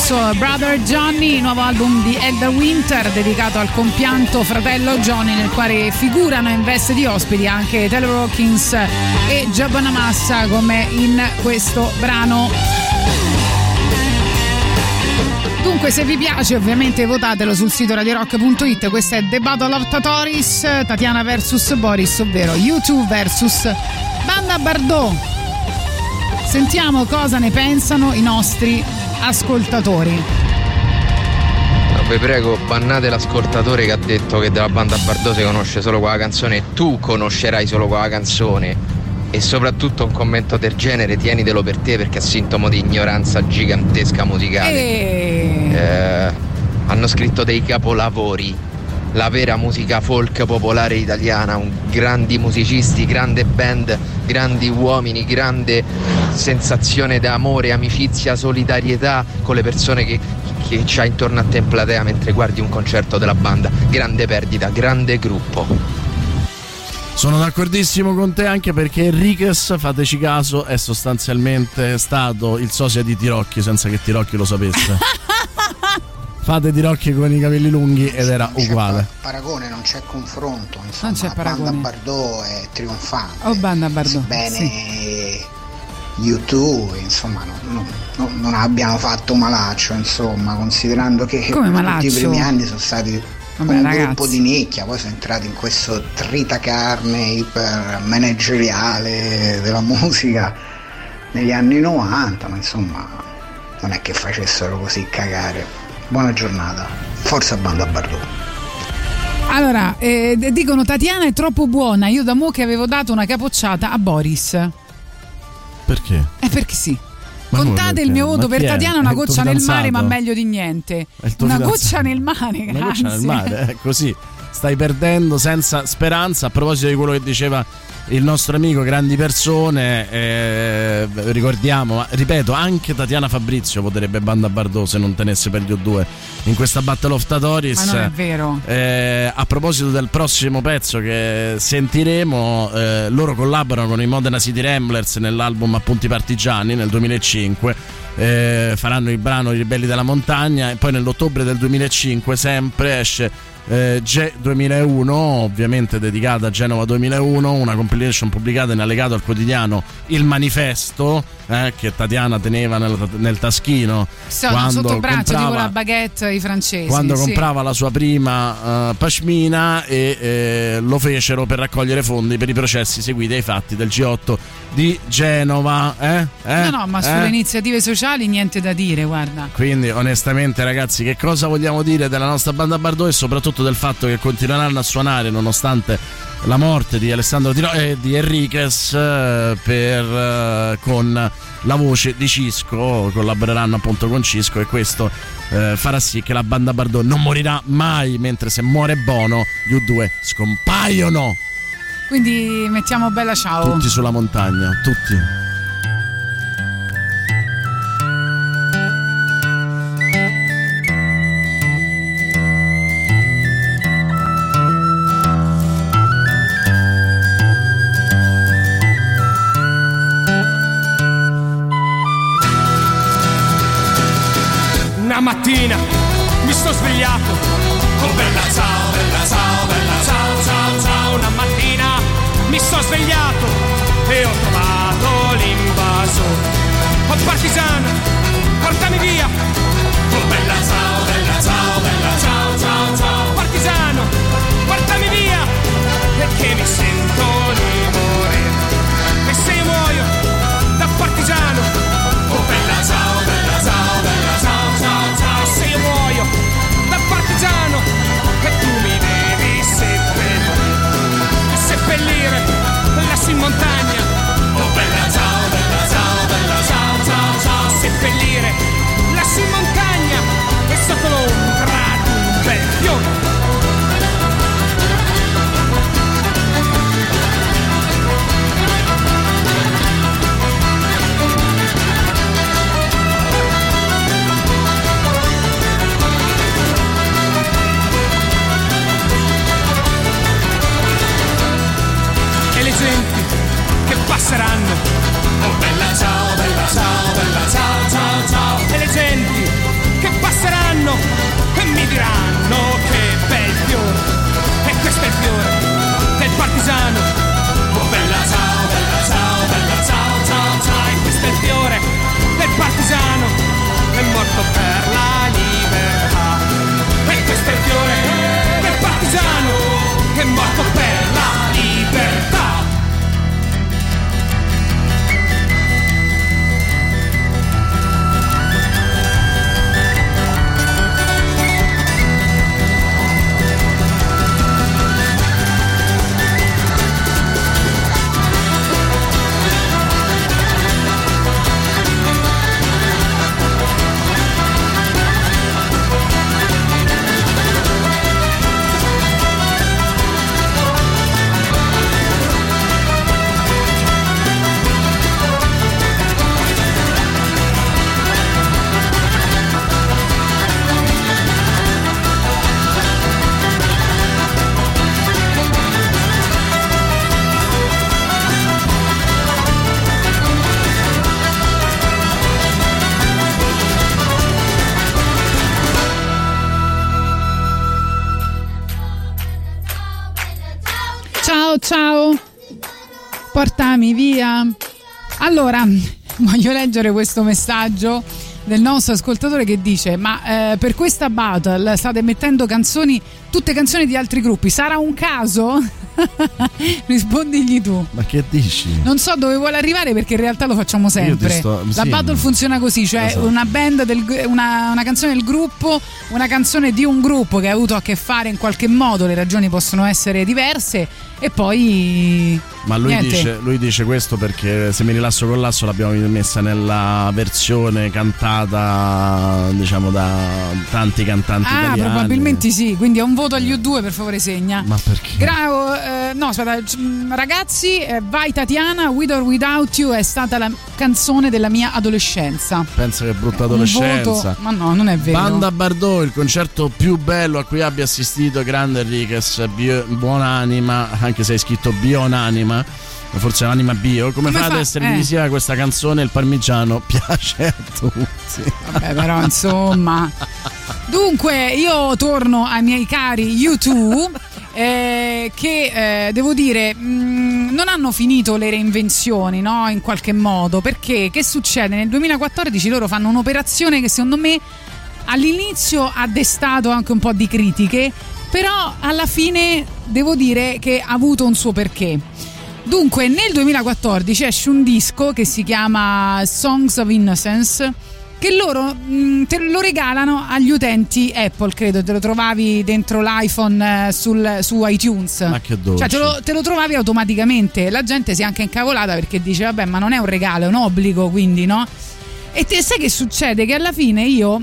Speaker 1: Scorso Brother Johnny, nuovo album di Edda Winter dedicato al compianto fratello Johnny nel quale figurano in veste di ospiti anche Taylor Hawkins e Giovanna Massa come in questo brano. Dunque, se vi piace, ovviamente votatelo sul sito radiorock.it. Questa è The Battle of Tatoris, Tatiana vs Boris, ovvero YouTube vs Banda Bardot. Sentiamo cosa ne pensano i nostri ascoltatori.
Speaker 14: No, Vi prego, bannate l'ascoltatore che ha detto che della banda Bardot si conosce solo quella canzone. Tu conoscerai solo quella canzone. E soprattutto un commento del genere tienitelo per te perché è sintomo di ignoranza gigantesca musicale.
Speaker 1: E...
Speaker 14: Eh, hanno scritto dei capolavori. La vera musica folk popolare italiana, un- grandi musicisti, grande band, grandi uomini, grande sensazione d'amore, amicizia, solidarietà con le persone che, che c'hai intorno a te in platea mentre guardi un concerto della banda. Grande perdita, grande gruppo.
Speaker 2: Sono d'accordissimo con te anche perché Enriquez, fateci caso, è sostanzialmente stato il sosia di Tirocchi senza che Tirocchi lo sapesse. [laughs] Fate Tirocchi con i capelli lunghi ed era uguale.
Speaker 15: paragone, non c'è confronto, insomma,
Speaker 1: Non c'è paragone.
Speaker 15: Banda Bardot è trionfante.
Speaker 1: Oh, banda Bardot.
Speaker 15: Sebbene
Speaker 1: sì.
Speaker 15: YouTube, insomma, non, non- non abbiano fatto malaccio, insomma, considerando che
Speaker 1: Come
Speaker 15: tutti i primi anni sono stati
Speaker 1: Vabbè,
Speaker 15: un
Speaker 1: ragazzi.
Speaker 15: gruppo di nicchia, poi sono entrati in questo tritacarne iper manageriale della musica negli anni 90, ma insomma non è che facessero così cagare. Buona giornata, forza Banda Bardot.
Speaker 1: Allora, eh, dicono Tatiana è troppo buona. Io da mo' che avevo dato una capocciata a Boris.
Speaker 2: Perché?
Speaker 1: Eh, perché sì.
Speaker 2: Ma
Speaker 1: Contate
Speaker 2: perché?
Speaker 1: il mio voto
Speaker 2: Ma
Speaker 1: per? Tatiana, una goccia nel mare, ma meglio di niente.
Speaker 2: È il tuo
Speaker 1: Una goccia nel mare,
Speaker 2: Una goccia nel
Speaker 1: grazie.
Speaker 2: mare, è così. Stai perdendo senza speranza. A proposito di quello che diceva il nostro amico, grandi persone, eh, ricordiamo, ripeto, anche Tatiana Fabrizio voterebbe Banda Bardot se non tenesse per gli O2 in questa Battle of Tatoris.
Speaker 1: Ma non è vero.
Speaker 2: Eh, a proposito del prossimo pezzo che sentiremo, eh, loro collaborano con i Modena City Ramblers nell'album Appunti Partigiani nel 2005. eh, faranno il brano I Ribelli della Montagna e poi nell'ottobre del 2005 sempre esce eh, G 2001 ovviamente dedicata a Genova 2001 una compilation pubblicata in allegato al quotidiano Il Manifesto eh, che Tatiana teneva nel, nel taschino
Speaker 1: Sono
Speaker 2: quando
Speaker 1: sotto braccio, tipo
Speaker 2: comprava-
Speaker 1: la baguette i francesi.
Speaker 2: quando
Speaker 1: sì.
Speaker 2: comprava la sua prima eh, pashmina e eh, lo fecero per raccogliere fondi per i processi seguiti ai fatti del G8 di Genova. Eh? Eh?
Speaker 1: No, no, ma
Speaker 2: Eh?
Speaker 1: sulle iniziative sociali niente da dire, guarda.
Speaker 2: Quindi onestamente ragazzi che cosa vogliamo dire della nostra banda Bardot e soprattutto del fatto che continueranno a suonare nonostante la morte di Alessandro Tiro- e di Enriquez eh, per, eh, con la voce di Cisco, collaboreranno appunto con Cisco e questo eh, farà sì che la banda Bardot non morirà mai mentre se muore Bono gli U2 scompaiono
Speaker 1: Quindi mettiamo bella ciao.
Speaker 2: tutti sulla montagna, tutti.
Speaker 1: Allora, [laughs] voglio leggere questo messaggio del nostro ascoltatore che dice: Ma eh, per questa battle state mettendo canzoni, tutte canzoni di altri gruppi. Sarà un caso? [laughs] Rispondigli tu.
Speaker 2: Ma che dici?
Speaker 1: Non so dove vuole arrivare perché in realtà lo facciamo sempre.
Speaker 2: sto-
Speaker 1: La
Speaker 2: sì.
Speaker 1: battle funziona così, cioè
Speaker 2: Esatto.
Speaker 1: una band del, una, una canzone del gruppo, una canzone di un gruppo che ha avuto a che fare in qualche modo, le ragioni possono essere diverse e poi
Speaker 2: Ma lui dice, lui dice questo perché se mi rilasso con l'asso l'abbiamo messa nella versione cantata diciamo da tanti cantanti
Speaker 1: Ah,
Speaker 2: italiani.
Speaker 1: probabilmente sì, quindi è un voto agli U2 per favore segna.
Speaker 2: Ma perché?
Speaker 1: Gravo, eh, no, aspetta, mm, ragazzi, eh, vai Tatiana, With or Without You è stata la canzone della mia adolescenza.
Speaker 2: Pensa che brutta adolescenza.
Speaker 1: voto- ma no, non è vero.
Speaker 2: Banda Bardot, il concerto più bello a cui abbia assistito, grande Enriquez, bio- buonanima, anche se hai scritto bionanima, forse è un'anima bio. Come,
Speaker 1: Come
Speaker 2: fa ad essere
Speaker 1: Eh.
Speaker 2: divisiva questa canzone? Il parmigiano [laughs] piace a tutti.
Speaker 1: Vabbè, però insomma. [laughs] Dunque, io torno ai miei cari U2. Eh, che eh, devo dire mh, non hanno finito le reinvenzioni no? in qualche modo perché che succede nel 2014 loro fanno un'operazione che secondo me all'inizio ha destato anche un po' di critiche però alla fine devo dire che ha avuto un suo perché Dunque, nel 2014 esce un disco che si chiama Songs of Innocence che loro mh, te lo regalano agli utenti Apple, credo, te lo trovavi dentro l'iPhone eh, sul- su iTunes.
Speaker 2: Ma che dolce.
Speaker 1: Cioè te lo, te lo trovavi automaticamente. La gente si è anche incavolata perché dice vabbè ma non è un regalo, è un obbligo, quindi no? E te sai che succede? Che alla fine io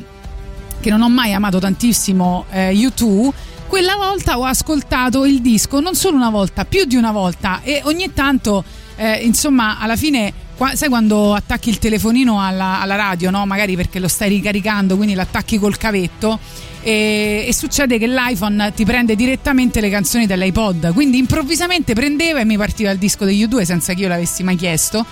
Speaker 1: che non ho mai amato tantissimo eh, U2, quella volta ho ascoltato il disco non solo una volta, più di una volta e ogni tanto, eh, insomma, alla fine, qua- sai quando attacchi il telefonino alla, alla radio, no? magari perché lo stai ricaricando, quindi l'attacchi col cavetto. E, e succede che l'iPhone ti prende direttamente le canzoni dell'iPod, quindi improvvisamente prendeva e mi partiva il disco degli U2 senza che io l'avessi mai chiesto.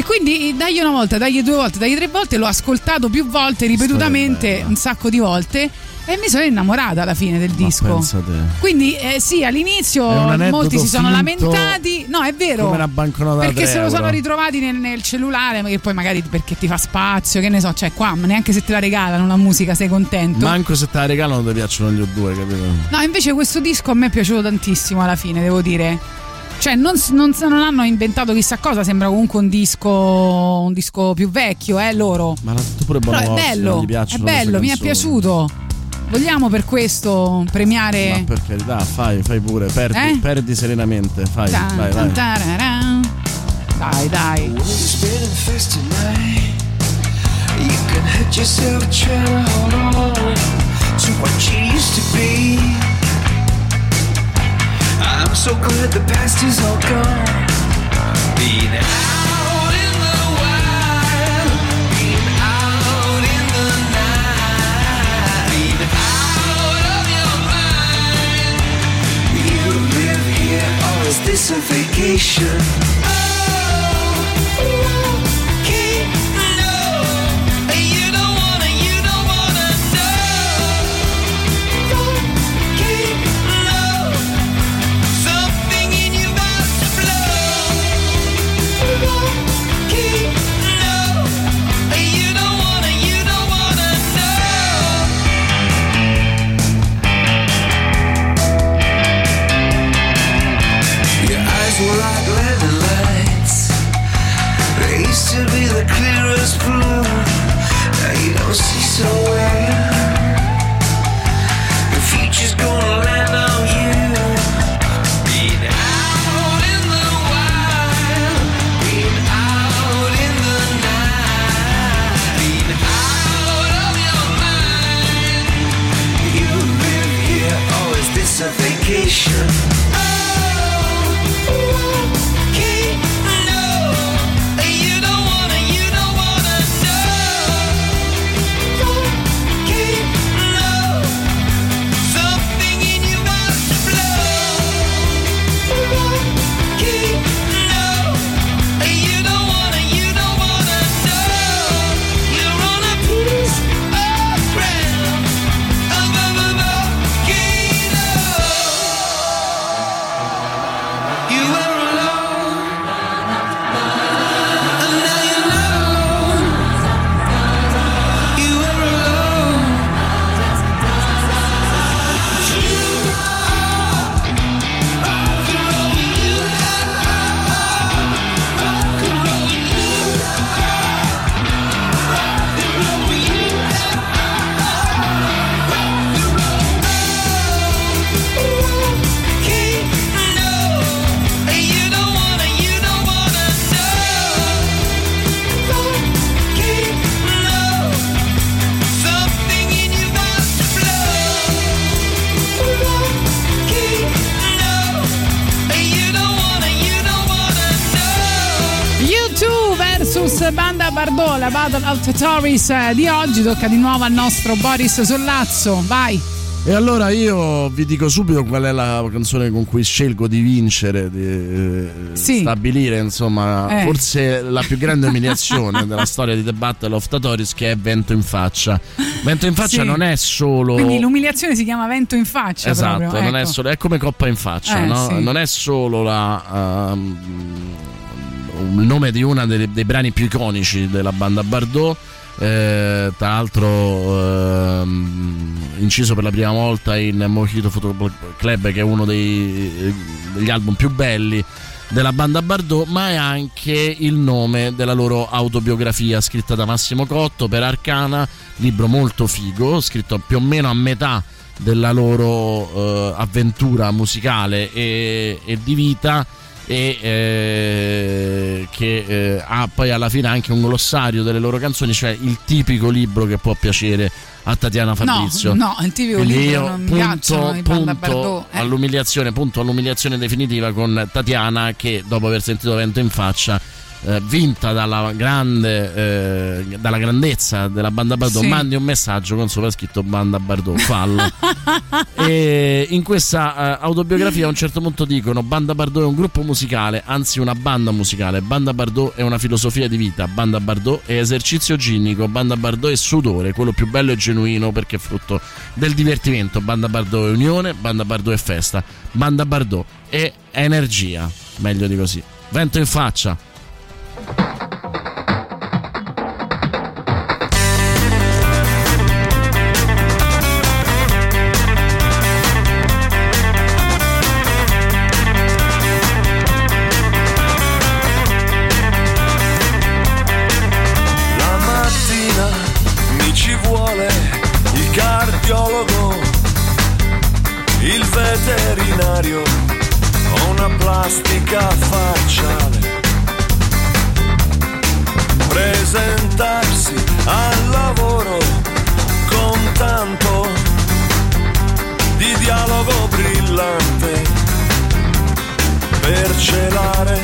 Speaker 1: E quindi dagli una volta, dagli due volte, dagli tre volte, l'ho ascoltato più volte, ripetutamente, un sacco di volte e mi sono innamorata alla fine del disco.
Speaker 2: Pensate.
Speaker 1: Quindi eh, sì, all'inizio molti si sono lamentati. No, è vero.
Speaker 2: Come una banconota
Speaker 1: Perché
Speaker 2: 3
Speaker 1: se lo sono ritrovati nel, nel cellulare, ma che poi magari perché ti fa spazio, che ne so, cioè qua neanche se te la regalano la musica sei contento.
Speaker 2: Manco se te la regalano ti piacciono gli due, capito?
Speaker 1: No, invece questo disco a me è piaciuto tantissimo alla fine, devo dire. Cioè, non, non non hanno inventato chissà cosa, sembra comunque un disco, un disco più vecchio, eh, loro.
Speaker 2: Ma la, tu pure
Speaker 1: Però è bello,
Speaker 2: gli
Speaker 1: è bello, mi è piaciuto. Vogliamo per questo premiare...
Speaker 2: Ma per carità, fai, fai pure, perdi,
Speaker 1: Eh?
Speaker 2: perdi serenamente, fai,
Speaker 1: Tan,
Speaker 2: vai,
Speaker 1: tan,
Speaker 2: vai.
Speaker 1: Dai, dai.
Speaker 4: You can hurt yourself trying to hold on to what you used to be. I'm so glad the past is all gone. Being out in the wild, out in the night, out of your mind. You live here, or is this a vacation? the clearest blue that you don't see so well. The future's gonna land on you. Out in the wild, out in the night, out of your mind. You live here,
Speaker 1: oh, is this a vacation? La Battle of Totoris eh, di oggi. Tocca di nuovo al nostro Boris Sollazzo. Vai.
Speaker 2: E allora io vi dico subito qual è la canzone con cui scelgo di vincere, di eh,
Speaker 1: Sì.
Speaker 2: stabilire insomma
Speaker 1: Eh.
Speaker 2: forse la più grande umiliazione [laughs] della storia di The Battle of Tatoris che è Vento in faccia. Vento in faccia
Speaker 1: Sì.
Speaker 2: non è solo...
Speaker 1: Quindi l'umiliazione si chiama vento in faccia.
Speaker 2: Esatto,
Speaker 1: proprio,
Speaker 2: non è,
Speaker 1: ecco.
Speaker 2: solo, è come coppa in faccia,
Speaker 1: Eh,
Speaker 2: no?
Speaker 1: sì.
Speaker 2: non è solo la, ehm, il nome di uno dei, dei brani più iconici della banda Bardot. eh, tra l'altro ehm, inciso per la prima volta in Mojito Football Club che è uno dei- degli album più belli della banda Bardot ma è anche il nome della loro autobiografia scritta da Massimo Cotto per Arcana libro molto figo scritto più o meno a metà della loro eh, avventura musicale e, e di vita e eh, che eh, ha poi alla fine anche un glossario delle loro canzoni, cioè il tipico libro che può piacere a Tatiana Fabrizio.
Speaker 1: No, no, il tipico
Speaker 2: Quindi
Speaker 1: libro
Speaker 2: io
Speaker 1: non mi piacciono i
Speaker 2: punto
Speaker 1: Bardot. eh.
Speaker 2: all'umiliazione, punto all'umiliazione definitiva con Tatiana che dopo aver sentito Vento in faccia eh, vinta dalla grande eh, dalla grandezza della banda Bardot
Speaker 1: Sì.
Speaker 2: mandi un messaggio con sopra scritto banda Bardot fallo [laughs] e in questa eh, autobiografia a un certo punto dicono Banda Bardot è un gruppo musicale, anzi una banda musicale. Banda Bardot è una filosofia di vita. Banda Bardot è esercizio ginnico. Banda Bardot è sudore, quello più bello e genuino perché è frutto del divertimento. Banda Bardot è unione, Banda Bardot è festa. Banda Bardot è energia. Meglio di così. Vento in faccia.
Speaker 16: Plastica facciale. Presentarsi al lavoro con tanto di dialogo brillante per celare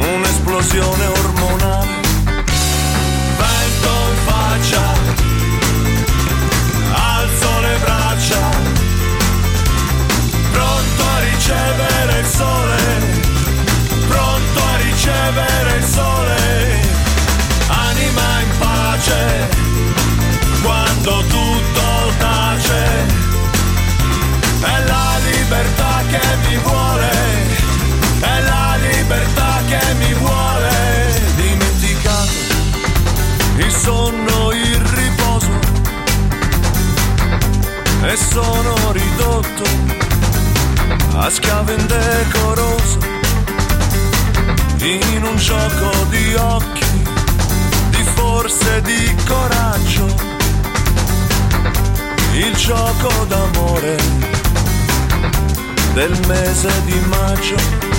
Speaker 16: un'esplosione ormonale. Vento in faccia, alzo le braccia, pronto a ricevere sole, pronto a ricevere il sole, anima in pace, quando tutto tace, è la libertà che mi vuole, è la libertà che mi vuole, dimenticato il sonno, il riposo e sono ridotto a schiavo indecoroso in un gioco di occhi, di forze, di coraggio, il gioco d'amore del mese di maggio.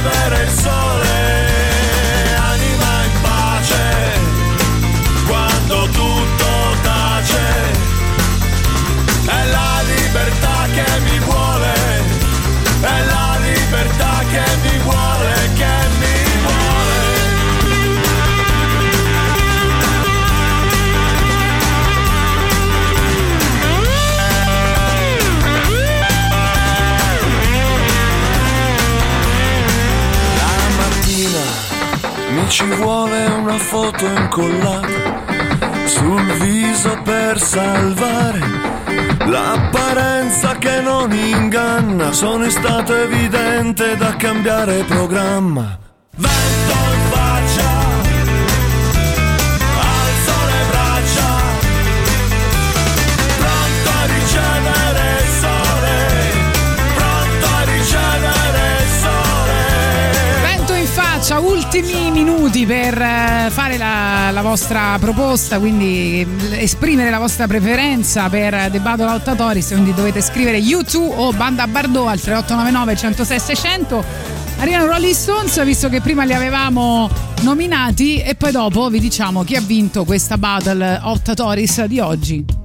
Speaker 16: Ricevere il sole, anima in pace, quando tutto tace, è la libertà che mi vuole, ci vuole una foto incollata sul viso per salvare l'apparenza che non inganna. Sono stato evidente da cambiare programma. Vento in faccia,
Speaker 1: ultimi minuti per eh, fare la, la vostra proposta, quindi eh, esprimere la vostra preferenza per The Battle of Tatoris, quindi dovete scrivere U2 o Banda Bardot al 3899 106 600. Arrivano Rolling Stones, visto che prima li avevamo
Speaker 4: nominati e poi dopo vi diciamo chi ha vinto questa Battle of Tatoris di oggi.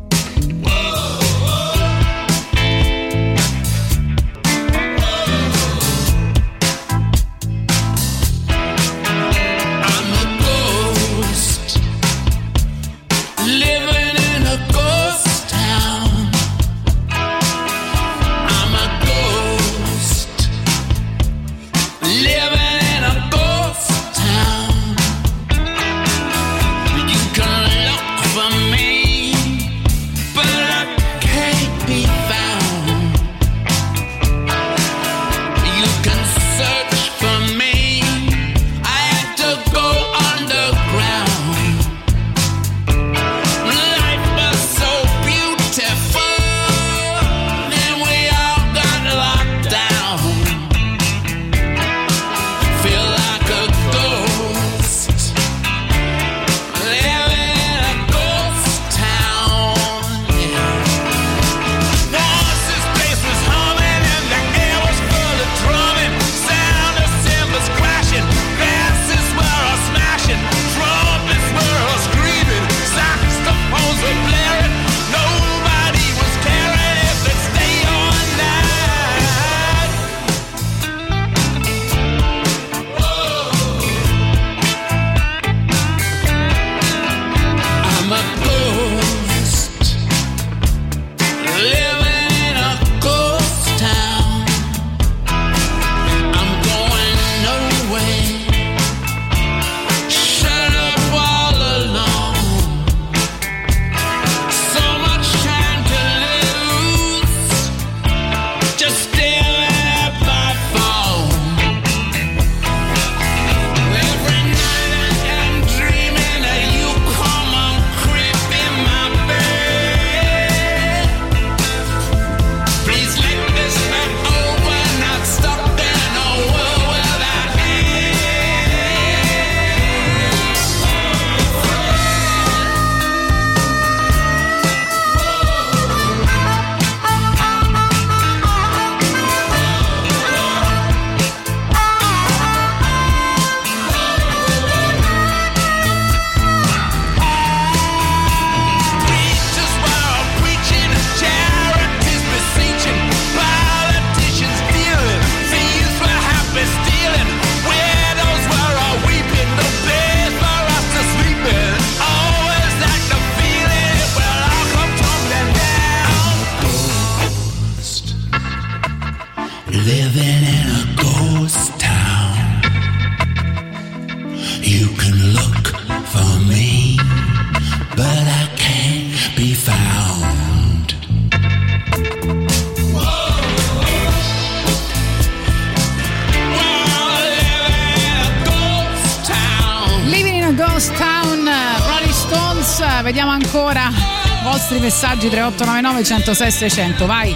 Speaker 4: 3899 106 600, vai.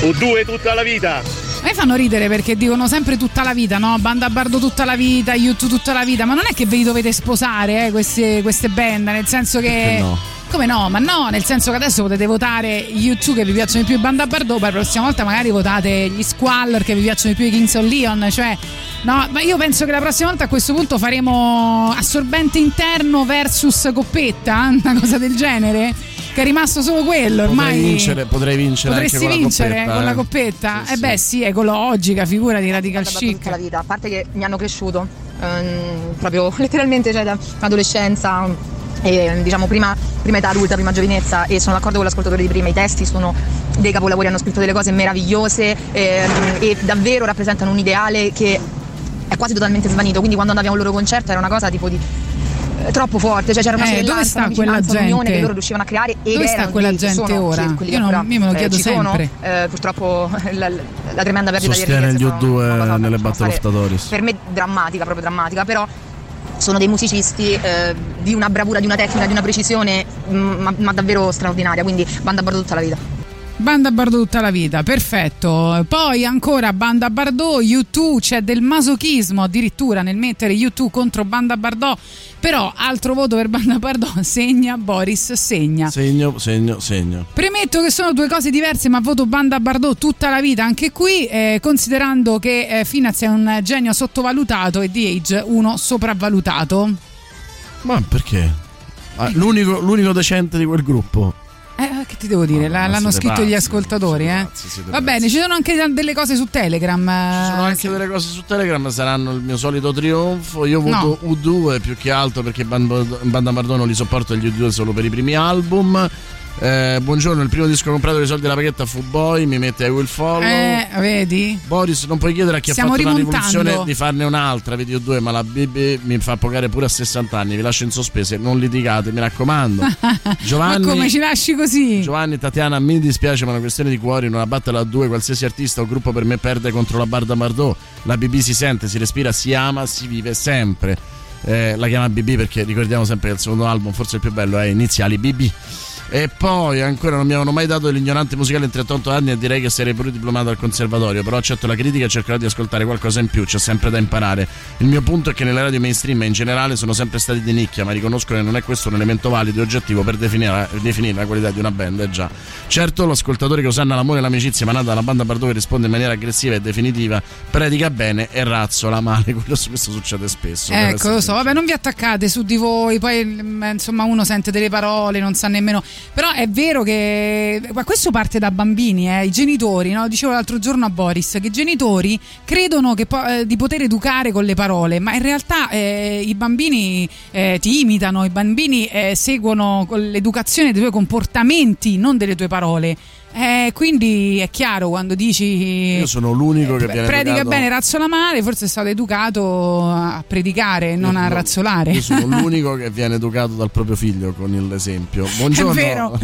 Speaker 17: U2 tutta la vita.
Speaker 4: A me fanno ridere perché dicono sempre tutta la vita, no? Banda Bardo tutta la vita, YouTube tutta la vita, ma non è che ve li dovete sposare, eh, queste, queste band, nel senso che...
Speaker 2: No?
Speaker 4: Come no? Ma no, nel senso che adesso potete votare YouTube che vi piacciono di più i Banda Bardot, poi la prossima volta magari votate gli Squallor che vi piacciono di più i Kings of Leon, cioè no, ma io penso che la prossima volta a questo punto faremo assorbente interno versus coppetta, [laughs] una cosa del genere, che è rimasto solo quello, ormai
Speaker 2: Potrei vincere, potrei vincere
Speaker 4: Potresti
Speaker 2: anche con
Speaker 4: vincere
Speaker 2: la coppetta.
Speaker 4: con la
Speaker 2: eh.
Speaker 4: coppetta? eh beh sì, ecologica, figura di radical chic.
Speaker 18: la vita, a parte che mi hanno cresciuto ehm, proprio [laughs] letteralmente cioè, da adolescenza e diciamo prima, prima età adulta, prima giovinezza e sono d'accordo con l'ascoltatore di prima, i testi sono dei capolavori, hanno scritto delle cose meravigliose ehm, e davvero rappresentano un ideale che è quasi totalmente svanito, quindi quando andavi a un loro concerto era una cosa tipo di eh, troppo forte, cioè c'era una
Speaker 4: Eh, dove sta quella gente?
Speaker 18: che loro riuscivano a creare e
Speaker 4: Dove sta quella gente
Speaker 18: sono,
Speaker 4: ora? Io non- io me lo
Speaker 18: eh,
Speaker 4: chiedo
Speaker 18: ci sono.
Speaker 4: sempre.
Speaker 18: Eh, purtroppo la, [laughs] la- la tremenda perdita di
Speaker 2: Sostiene gli
Speaker 18: ricchezza
Speaker 2: U2 nelle Battle of Tatoris.
Speaker 18: per me drammatica, proprio drammatica, però sono dei musicisti eh, di una bravura, di una tecnica, di una precisione mm, ma, ma davvero straordinaria, quindi banda a bordo tutta la vita.
Speaker 1: Banda Bardot tutta la vita, perfetto. Poi ancora Banda Bardot, U2, c'è del masochismo addirittura nel mettere U2 contro Banda Bardot. Però altro voto per Banda Bardot, [laughs] segna Boris, segna.
Speaker 2: Segno, segno, segno.
Speaker 1: Premetto che sono due cose diverse, ma voto Banda Bardot tutta la vita anche qui, eh, considerando che eh, Finaz è un genio sottovalutato e The Age uno sopravvalutato.
Speaker 2: Ma perché? Ah, l'unico, l'unico decente di quel gruppo.
Speaker 1: Che ti devo dire? La- l'hanno scritto gli
Speaker 2: pazzi,
Speaker 1: ascoltatori, eh.
Speaker 2: siete
Speaker 1: Va bene, ci sono anche delle cose su Telegram.
Speaker 2: Ci sono
Speaker 1: eh,
Speaker 2: anche delle cose su Telegram, saranno il mio solito trionfo. Io voto U2 più che altro perché Band- Banda Bardot non li sopporto gli U2 solo per i primi album. Eh, buongiorno, il primo disco comprato dei soldi della paghetta fu Boy, mi mette I Will Follow.
Speaker 1: Eh, vedi?
Speaker 2: Boris, non puoi chiedere a chi
Speaker 1: Stiamo
Speaker 2: ha fatto una rivoluzione di farne un'altra video 2, ma la BB mi fa pagare pure a 60 anni. Vi lascio in sospese, non litigate, mi raccomando. [laughs] Giovanni,
Speaker 1: Ma come ci lasci così?
Speaker 2: Giovanni, Tatiana, mi dispiace, ma è una questione di cuore. In una battle a due, qualsiasi artista o gruppo per me perde contro la Barda Bardot. La BB si sente, si respira, si ama, si vive sempre. Eh, la chiama BB perché ricordiamo sempre che il secondo album, forse il più bello, è Iniziali BB. E poi ancora non mi avevano mai dato l'ignorante musicale in 38 anni e direi che sarei pure diplomato al conservatorio, però accetto la critica e cercherò di ascoltare qualcosa in più, c'è sempre da imparare. Il mio punto è che nelle radio mainstream in generale sono sempre stati di nicchia, ma riconosco che non è questo un elemento valido e oggettivo per definire, definire la qualità di una band, eh già. Certo, l'ascoltatore che osanna l'amore e l'amicizia emanata dalla banda Bardot che risponde in maniera aggressiva e definitiva, predica bene e razzola male, [laughs] questo, questo succede spesso.
Speaker 1: Ecco, lo so, vabbè, non vi attaccate su di voi, poi mm, insomma uno sente delle parole, non sa nemmeno. Però è vero che ma questo parte da bambini, eh, i genitori, no? dicevo l'altro giorno a Boris, che i genitori credono che po- eh, di poter educare con le parole, ma in realtà eh, i bambini eh, ti imitano, i bambini eh, seguono l'educazione dei tuoi comportamenti, non delle tue parole. Eh, quindi è chiaro quando dici
Speaker 2: Io sono l'unico che viene
Speaker 1: predica
Speaker 2: educato-
Speaker 1: bene, razzola male, forse è stato educato a predicare, non a
Speaker 2: no,
Speaker 1: razzolare.
Speaker 2: Io sono [laughs] l'unico che viene educato dal proprio figlio con l'esempio. Buongiorno.
Speaker 1: È vero.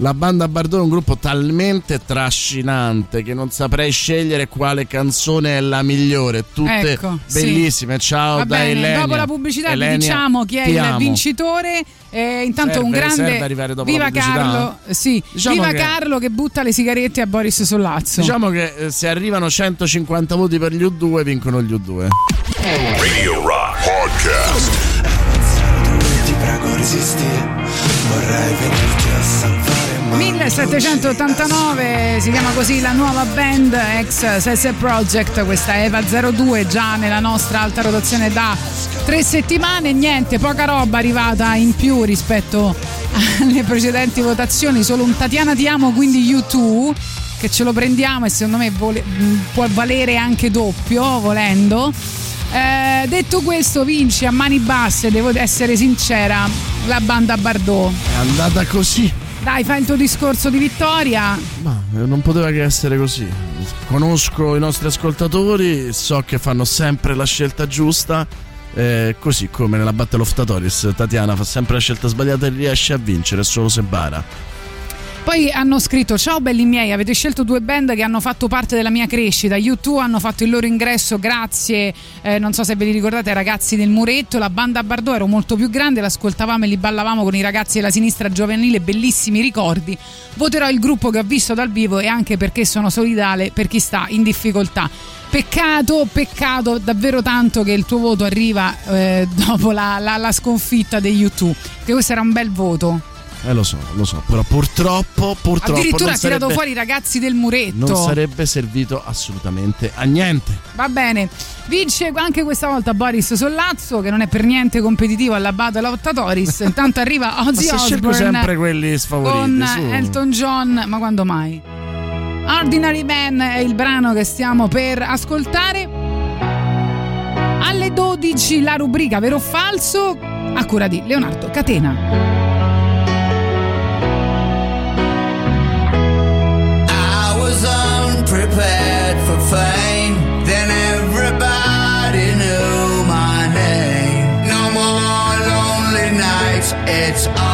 Speaker 2: La banda Bardot è un gruppo talmente trascinante che non saprei scegliere quale canzone è la migliore. Tutte
Speaker 1: Ecco, sì.
Speaker 2: bellissime. Ciao
Speaker 1: Va
Speaker 2: da
Speaker 1: bene,
Speaker 2: Elenia.
Speaker 1: dopo la pubblicità vi
Speaker 2: Elenia,
Speaker 1: diciamo chi è il
Speaker 2: amo.
Speaker 1: vincitore. Eh, intanto
Speaker 2: Serve-
Speaker 1: un grande
Speaker 2: serve arrivare dopo
Speaker 1: viva? Carlo, sì,
Speaker 2: Diciamo
Speaker 1: viva
Speaker 2: che-
Speaker 1: Carlo che butta le sigarette a Boris Sollazzo.
Speaker 2: Diciamo che eh, se arrivano 150 voti per gli U2 vincono gli U2.
Speaker 3: Radio Rock Podcast.
Speaker 11: Ti prego resisti, vorrei venirti a salvare
Speaker 1: 1789 si chiama così la nuova band ex SS Project, questa Eva 02 già nella nostra alta rotazione da tre settimane, niente, poca roba arrivata in più rispetto alle precedenti votazioni, solo un Tatiana Ti Amo, quindi U2 che ce lo prendiamo e secondo me vole- può valere anche doppio volendo. Eh, detto questo, vince a mani basse, devo essere sincera, la banda Bardot.
Speaker 2: È andata così.
Speaker 1: Dai, fai il tuo discorso di vittoria.
Speaker 2: Ma eh, non poteva che essere così. Conosco i nostri ascoltatori, so che fanno sempre la scelta giusta. eh, così come nella Battle of Tatoris, Tatiana fa sempre la scelta sbagliata e riesce a vincere solo se bara.
Speaker 1: Poi hanno scritto: Ciao belli miei, avete scelto due band che hanno fatto parte della mia crescita. U2 hanno fatto il loro ingresso grazie, eh, non so se ve li ricordate, ragazzi del muretto. La banda Bardot ero molto più grande, l'ascoltavamo e li ballavamo con i ragazzi della sinistra giovanile, bellissimi ricordi. Voterò il gruppo che ho visto dal vivo e anche perché sono solidale per chi sta in difficoltà. Peccato, peccato davvero tanto che il tuo voto arriva eh, [laughs] dopo la, la- la sconfitta degli U2, che questo era un bel voto.
Speaker 2: Eh lo so, lo so, però purtroppo, purtroppo
Speaker 1: Addirittura ha tirato
Speaker 2: sarebbe,
Speaker 1: fuori i ragazzi del muretto.
Speaker 2: non sarebbe servito assolutamente a niente.
Speaker 1: Va bene, vince anche questa volta Boris Sollazzo che non è per niente competitivo alla Battle of Tatoris. [laughs] Intanto arriva Ozzy
Speaker 2: Ma
Speaker 1: Osbourne
Speaker 2: sempre quelli sfavoriti,
Speaker 1: con
Speaker 2: su.
Speaker 1: Elton John, ma quando mai? Ordinary Man è il brano che stiamo per ascoltare. Alle 12 la rubrica vero o falso a cura di Leonardo Catena.
Speaker 9: Unprepared for fame. Then everybody knew my name. No more lonely nights. It's all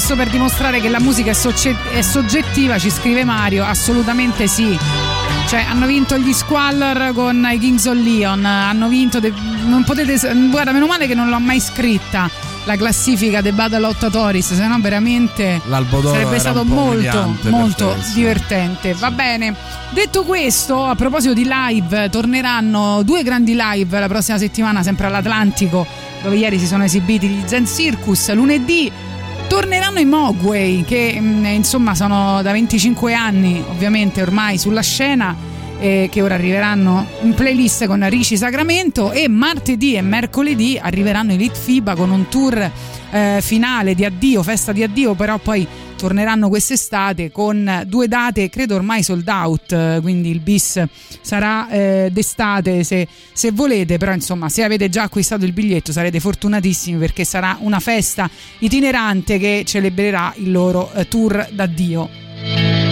Speaker 1: questo per dimostrare che la musica è, socce- è soggettiva, ci scrive Mario, assolutamente sì. Cioè, hanno vinto gli Squallor con i Kings of Leon, hanno vinto. de- non potete. Guarda, meno male che non l'ho mai scritta la classifica dei Battle Lottatoris, se no veramente
Speaker 2: L'Albo d'Oro
Speaker 1: sarebbe stato molto, molto divertente. Va bene. Detto questo, a proposito di live, torneranno due grandi live la prossima settimana, sempre all'Atlantico, dove ieri si sono esibiti gli Zen Circus. Lunedì torneranno i Mogwai, che mh, insomma sono da 25 anni, ovviamente ormai sulla scena. eh, che ora arriveranno in playlist con Ricci Sacramento e martedì e mercoledì arriveranno i Lit FIBA con un tour eh, finale di addio, festa di addio, però poi torneranno quest'estate con due date credo ormai sold out, quindi il bis sarà eh, d'estate se, se volete, però insomma se avete già acquistato il biglietto sarete fortunatissimi perché sarà una festa itinerante che celebrerà il loro eh, tour d'addio.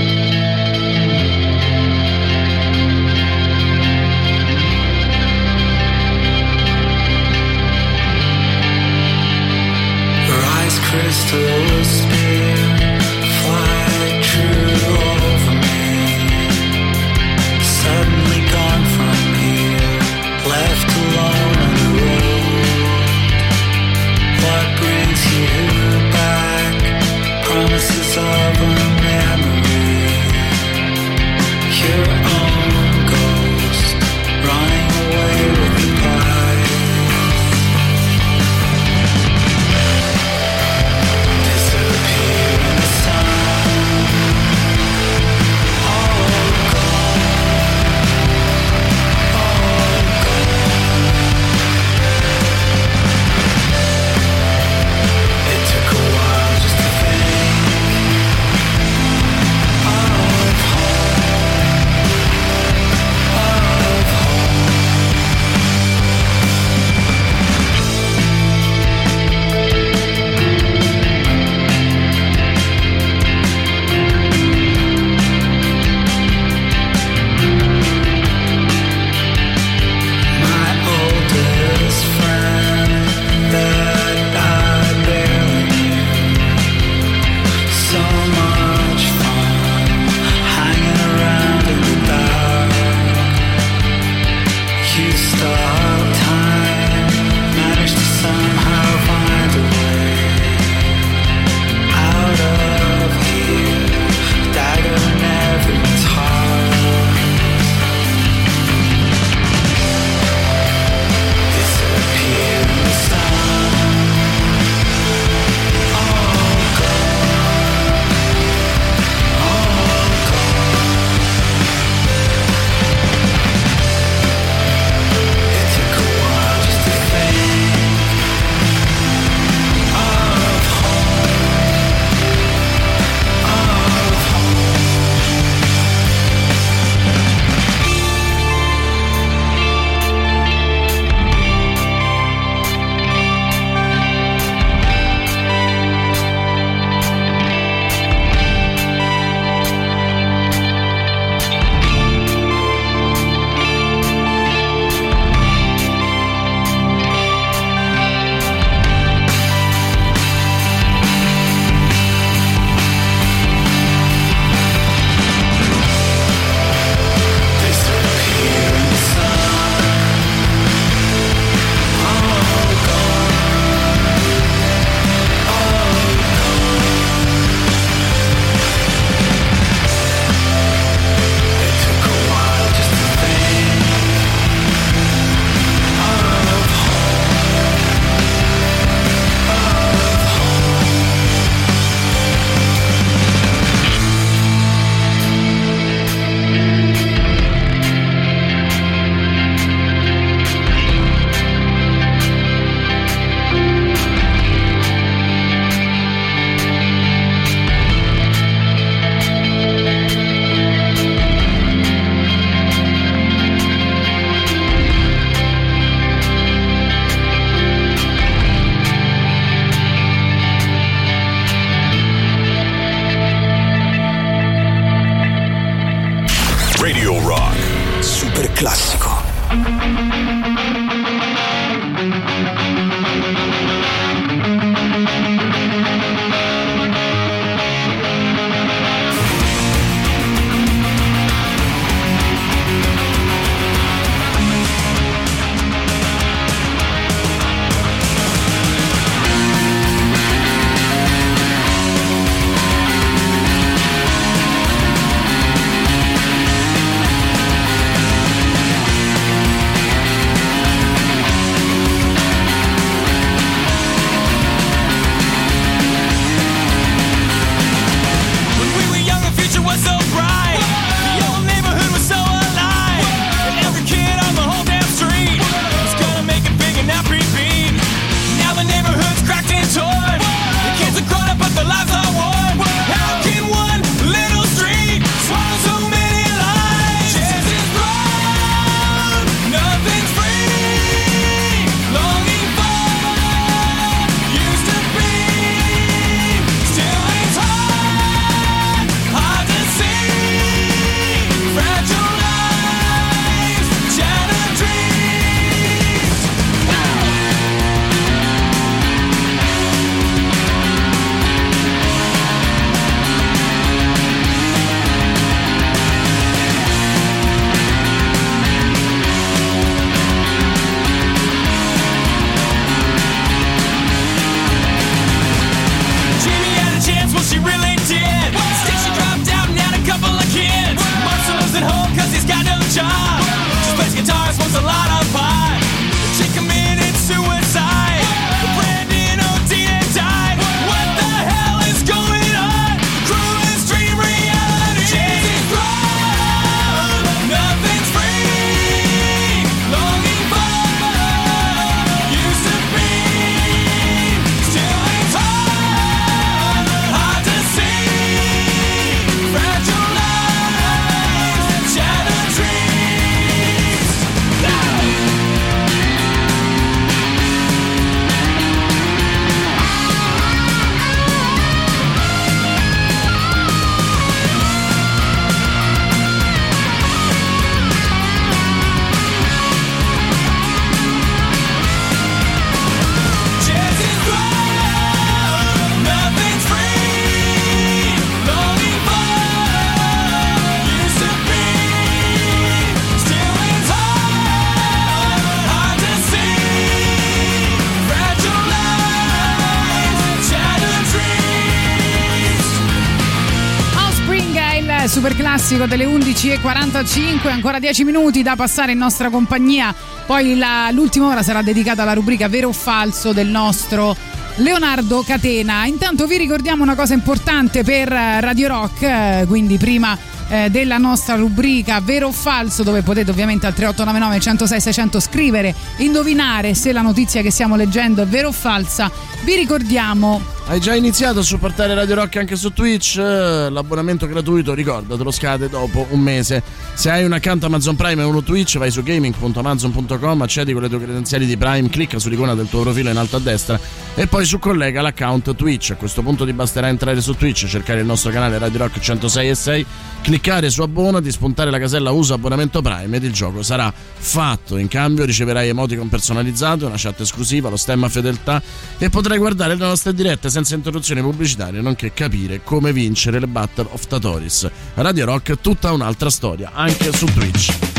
Speaker 1: Classico delle 11.45, ancora 10 minuti da passare in nostra compagnia. Poi la- l'ultima ora sarà dedicata alla rubrica vero o falso del nostro Leonardo Catena. Intanto vi ricordiamo una cosa importante per eh, Radio Rock, eh, quindi prima eh, della nostra rubrica vero o falso dove potete ovviamente al 3899 106 600 scrivere, indovinare se la notizia che stiamo leggendo è vera o falsa. Vi ricordiamo
Speaker 19: Hai già iniziato a supportare Radio Rock anche su Twitch? Eh, L'abbonamento gratuito, ricordatelo, scade dopo un mese. Se hai un account Amazon Prime e uno Twitch, vai su gaming.amazon.com, accedi con le tue credenziali di Prime, clicca sull'icona del tuo profilo in alto a destra e poi su collega l'account Twitch. A questo punto ti basterà entrare su Twitch, cercare il nostro canale Radio Rock 106 e 6, cliccare su abbonati, spuntare la casella usa abbonamento Prime ed il gioco sarà fatto. In cambio riceverai emoticon personalizzate, una chat esclusiva, lo stemma fedeltà e potrai guardare le nostre dirette senza interruzioni pubblicitarie, nonché capire come vincere le Battle of Tatoris. Radio Rock, tutta un'altra storia, anche su Twitch.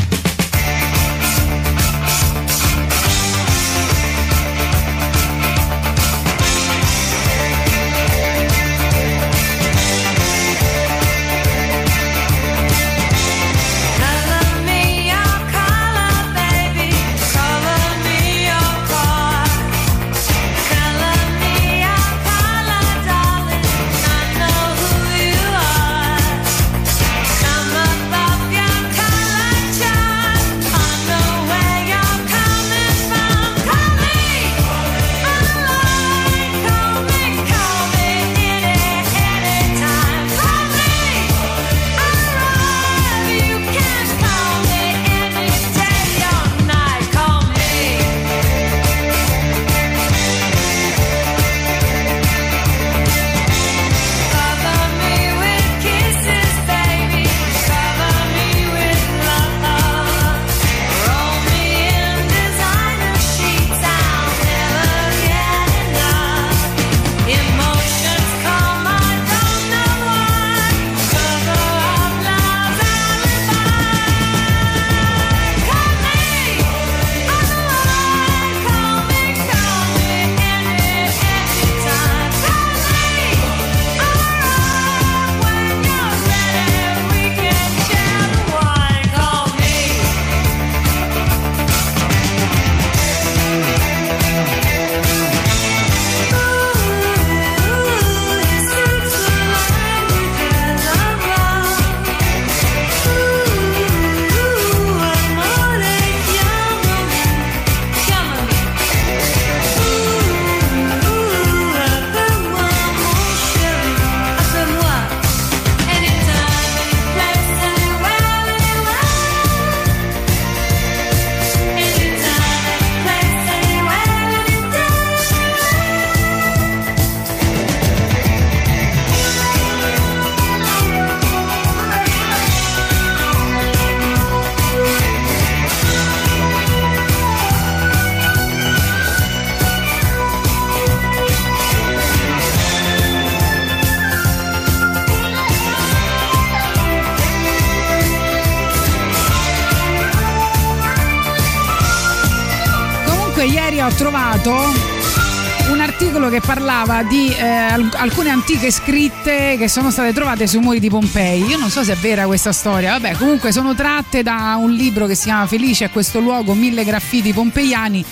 Speaker 1: Parlava di eh, al- alcune antiche scritte che sono state trovate sui muri di Pompei. Io non so se è vera questa storia, vabbè, comunque sono tratte da un libro che si chiama Felice a questo luogo, mille graffiti pompeiani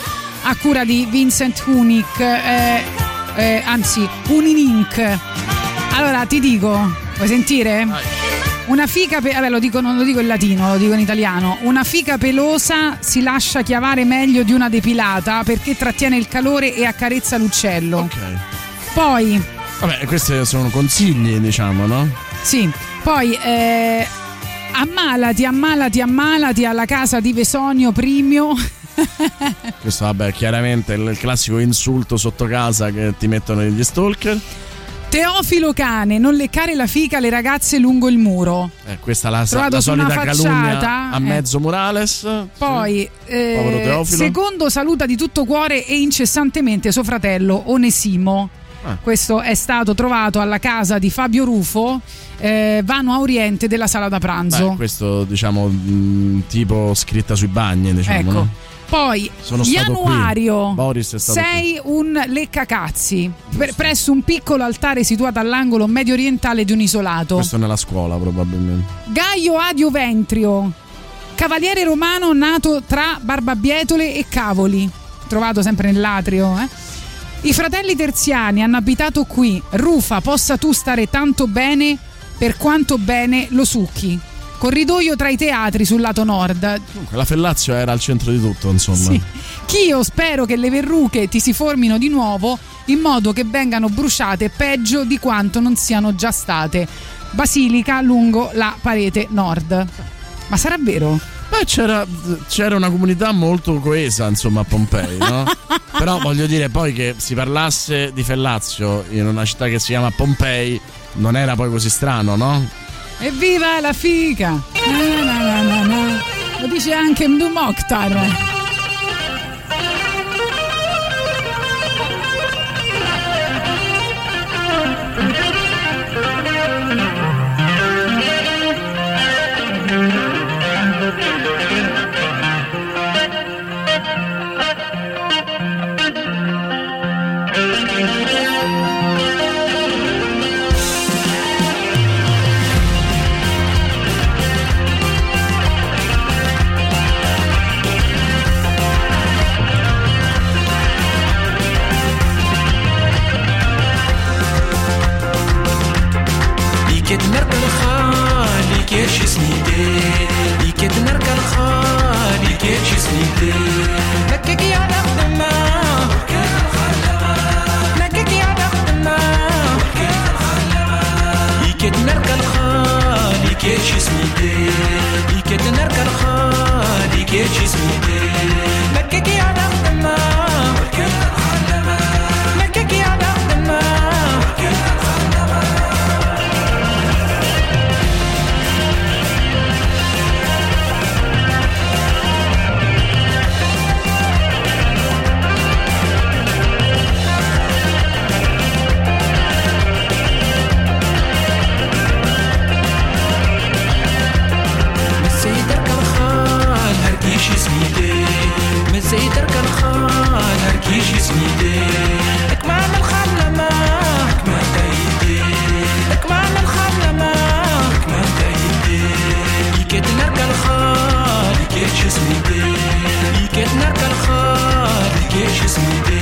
Speaker 1: a cura di Vincent Hunic, eh, eh, anzi Uninink. Allora ti dico, vuoi sentire? Una fica, pe- vabbè lo dico, non lo dico in latino, lo dico in italiano. Una fica pelosa si lascia chiavare meglio di una depilata perché trattiene il calore e accarezza l'uccello. Poi,
Speaker 19: Vabbè, questi sono consigli, diciamo, no?
Speaker 1: sì, poi eh, ammalati, ammalati, ammalati alla casa di Vesonio Primio. [laughs]
Speaker 19: Questo, vabbè, chiaramente è il classico insulto sotto casa che ti mettono gli stalker.
Speaker 1: Teofilo Cane, non leccare la fica alle ragazze lungo il muro.
Speaker 19: Eh, questa è la,
Speaker 1: Trovato
Speaker 19: la solita calunnia a
Speaker 1: eh.
Speaker 19: mezzo Morales.
Speaker 1: Poi, eh, secondo saluta di tutto cuore e incessantemente suo fratello Onesimo.
Speaker 19: Ah.
Speaker 1: Questo è stato trovato alla casa di Fabio Rufo, eh, vano a oriente della sala da pranzo.
Speaker 19: Beh, questo diciamo mh, tipo scritta sui bagni, diciamo.
Speaker 1: Ecco.
Speaker 19: no?
Speaker 1: Poi,
Speaker 2: Sono qui.
Speaker 1: Januario, sei un leccacazzi per- presso un piccolo altare situato all'angolo medio orientale di un isolato.
Speaker 2: Questo nella scuola probabilmente.
Speaker 1: Gaio Adio Ventrio, cavaliere romano nato tra Barbabietole e Cavoli, trovato sempre nell'atrio. eh. I fratelli terziani hanno abitato qui. Rufa, possa tu stare tanto bene per quanto bene lo succhi. Corridoio tra i teatri sul lato nord.
Speaker 2: Comunque la Fellazio era al centro di tutto, insomma.
Speaker 1: Sì. Ch'io spero che le verruche ti si formino di nuovo in modo che vengano bruciate peggio di quanto non siano già state. Basilica lungo la parete nord. Ma sarà vero?
Speaker 2: Beh, c'era, c'era una comunità molto coesa, insomma, a Pompei, no? [laughs] Però voglio dire poi che si parlasse di Fellazio in una città che si chiama Pompei non era poi così strano, no?
Speaker 1: Evviva la figa! Na, na, na. Lo dice anche Mdu Mokhtar.
Speaker 4: كيتش سنيدي لي كتنركا الخال لي كيتش لي الخال لي كيتش لي الخال لي كيتش مسيدك الخال هركيش سميدي اكمان الخال لما اكمان تايدي اكمان الخال لما اكمان تايدي يكت نرك الخال يكيش سميدي يكت نرك الخال يكيش سميدي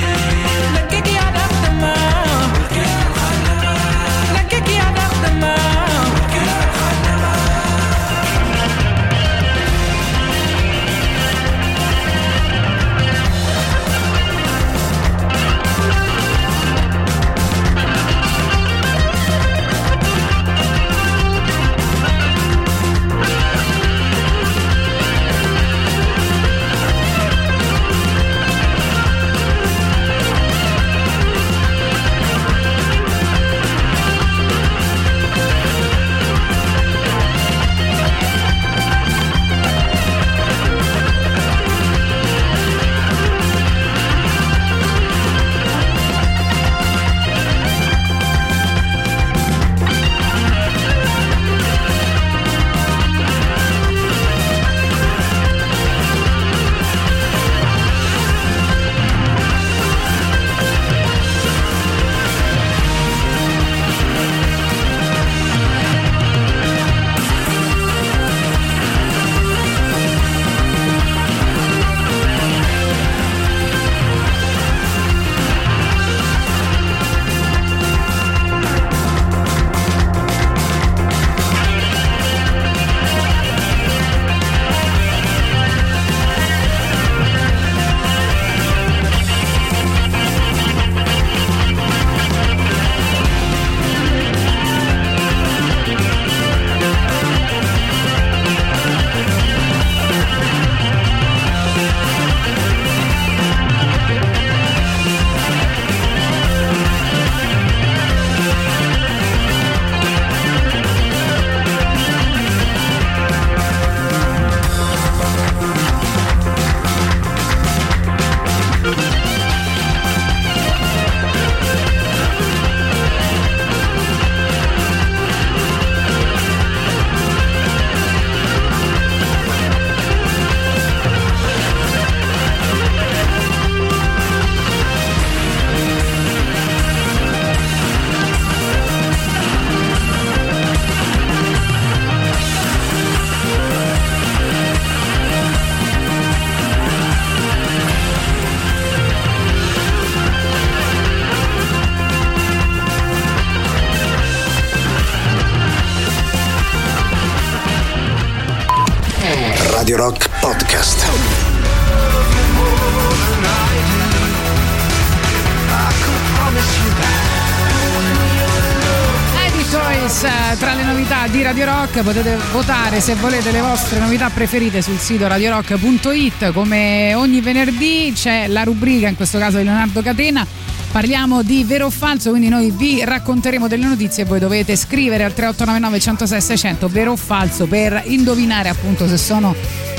Speaker 20: Rock Podcast.
Speaker 1: Eh, tra le novità di Radio Rock potete votare se volete le vostre novità preferite sul sito radiorock.it come ogni venerdì c'è la rubrica in questo caso di Leonardo Catena. Parliamo di vero o falso quindi noi vi racconteremo delle notizie e voi dovete scrivere al 3899 106 600 vero o falso per indovinare appunto se sono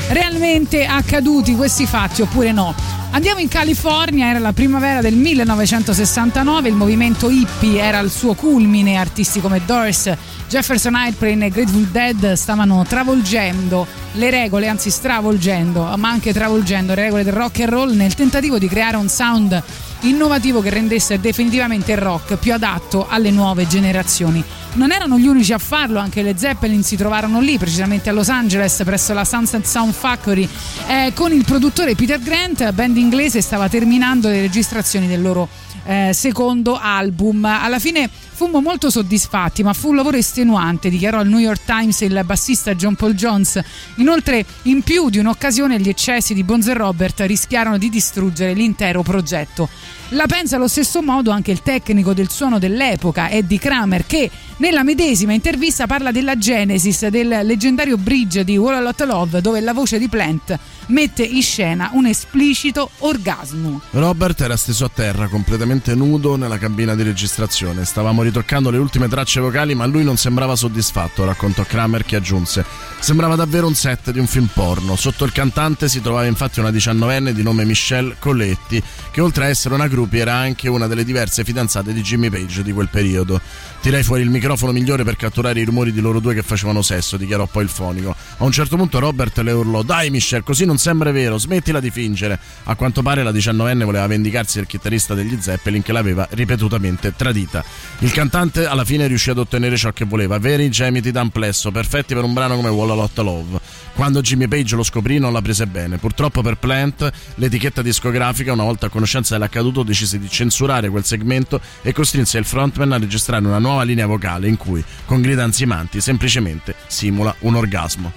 Speaker 1: realmente accaduti questi fatti oppure no? Andiamo in California, era la primavera del 1969, il movimento hippie era al suo culmine, artisti come Doors, Jefferson Airplane e Grateful Dead stavano travolgendo le regole, anzi stravolgendo, ma anche travolgendo le regole del rock and roll nel tentativo di creare un sound innovativo che rendesse definitivamente il rock più adatto alle nuove generazioni. Non erano gli unici a farlo, anche le Zeppelin si trovarono lì, precisamente a Los Angeles, presso la Sunset Sound Factory, eh, con il produttore Peter Grant, band inglese stava terminando le registrazioni del loro eh, secondo album. Alla fine fummo molto soddisfatti, ma fu un lavoro estenuante, dichiarò il New York Times il bassista John Paul Jones. Inoltre, in più di un'occasione, gli eccessi di Bonzo e Robert rischiarono di distruggere l'intero progetto. La pensa allo stesso modo anche il tecnico del suono dell'epoca, Eddie Kramer, che nella medesima intervista parla della genesis del leggendario bridge di Wall of Love, dove la voce di Plant mette in scena un esplicito orgasmo.
Speaker 2: Robert era steso a terra, completamente nudo nella cabina di registrazione. Stavamo ritoccando le ultime tracce vocali, ma lui non sembrava soddisfatto, raccontò Kramer che aggiunse. Sembrava davvero un set di un film porno. Sotto il cantante si trovava infatti una diciannovenne di nome Michelle Colletti, che oltre a essere una groupie era anche una delle diverse fidanzate di Jimmy Page di quel periodo. Tirai fuori il microfono migliore per catturare i rumori di loro due che facevano sesso, dichiarò poi il fonico. A un certo punto Robert le urlò: Dai, Michelle, così non sembra vero, smettila di fingere. A quanto pare la diciannovenne voleva vendicarsi del chitarrista degli Zeppelin che l'aveva ripetutamente tradita. Il cantante alla fine riuscì ad ottenere ciò che voleva: veri gemiti d'amplesso, perfetti per un brano come Wall a Lotta Love. Quando Jimmy Page lo scoprì, non la prese bene. Purtroppo per Plant, l'etichetta discografica, una volta a conoscenza dell'accaduto, decise di censurare quel segmento e costrinse il frontman a registrare una nuova linea vocale in cui, con grida ansimanti, semplicemente simula un orgasmo.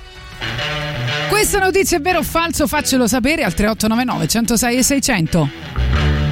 Speaker 1: Questa notizia è vero o falso? Faccelo sapere al 3899 106 e 600.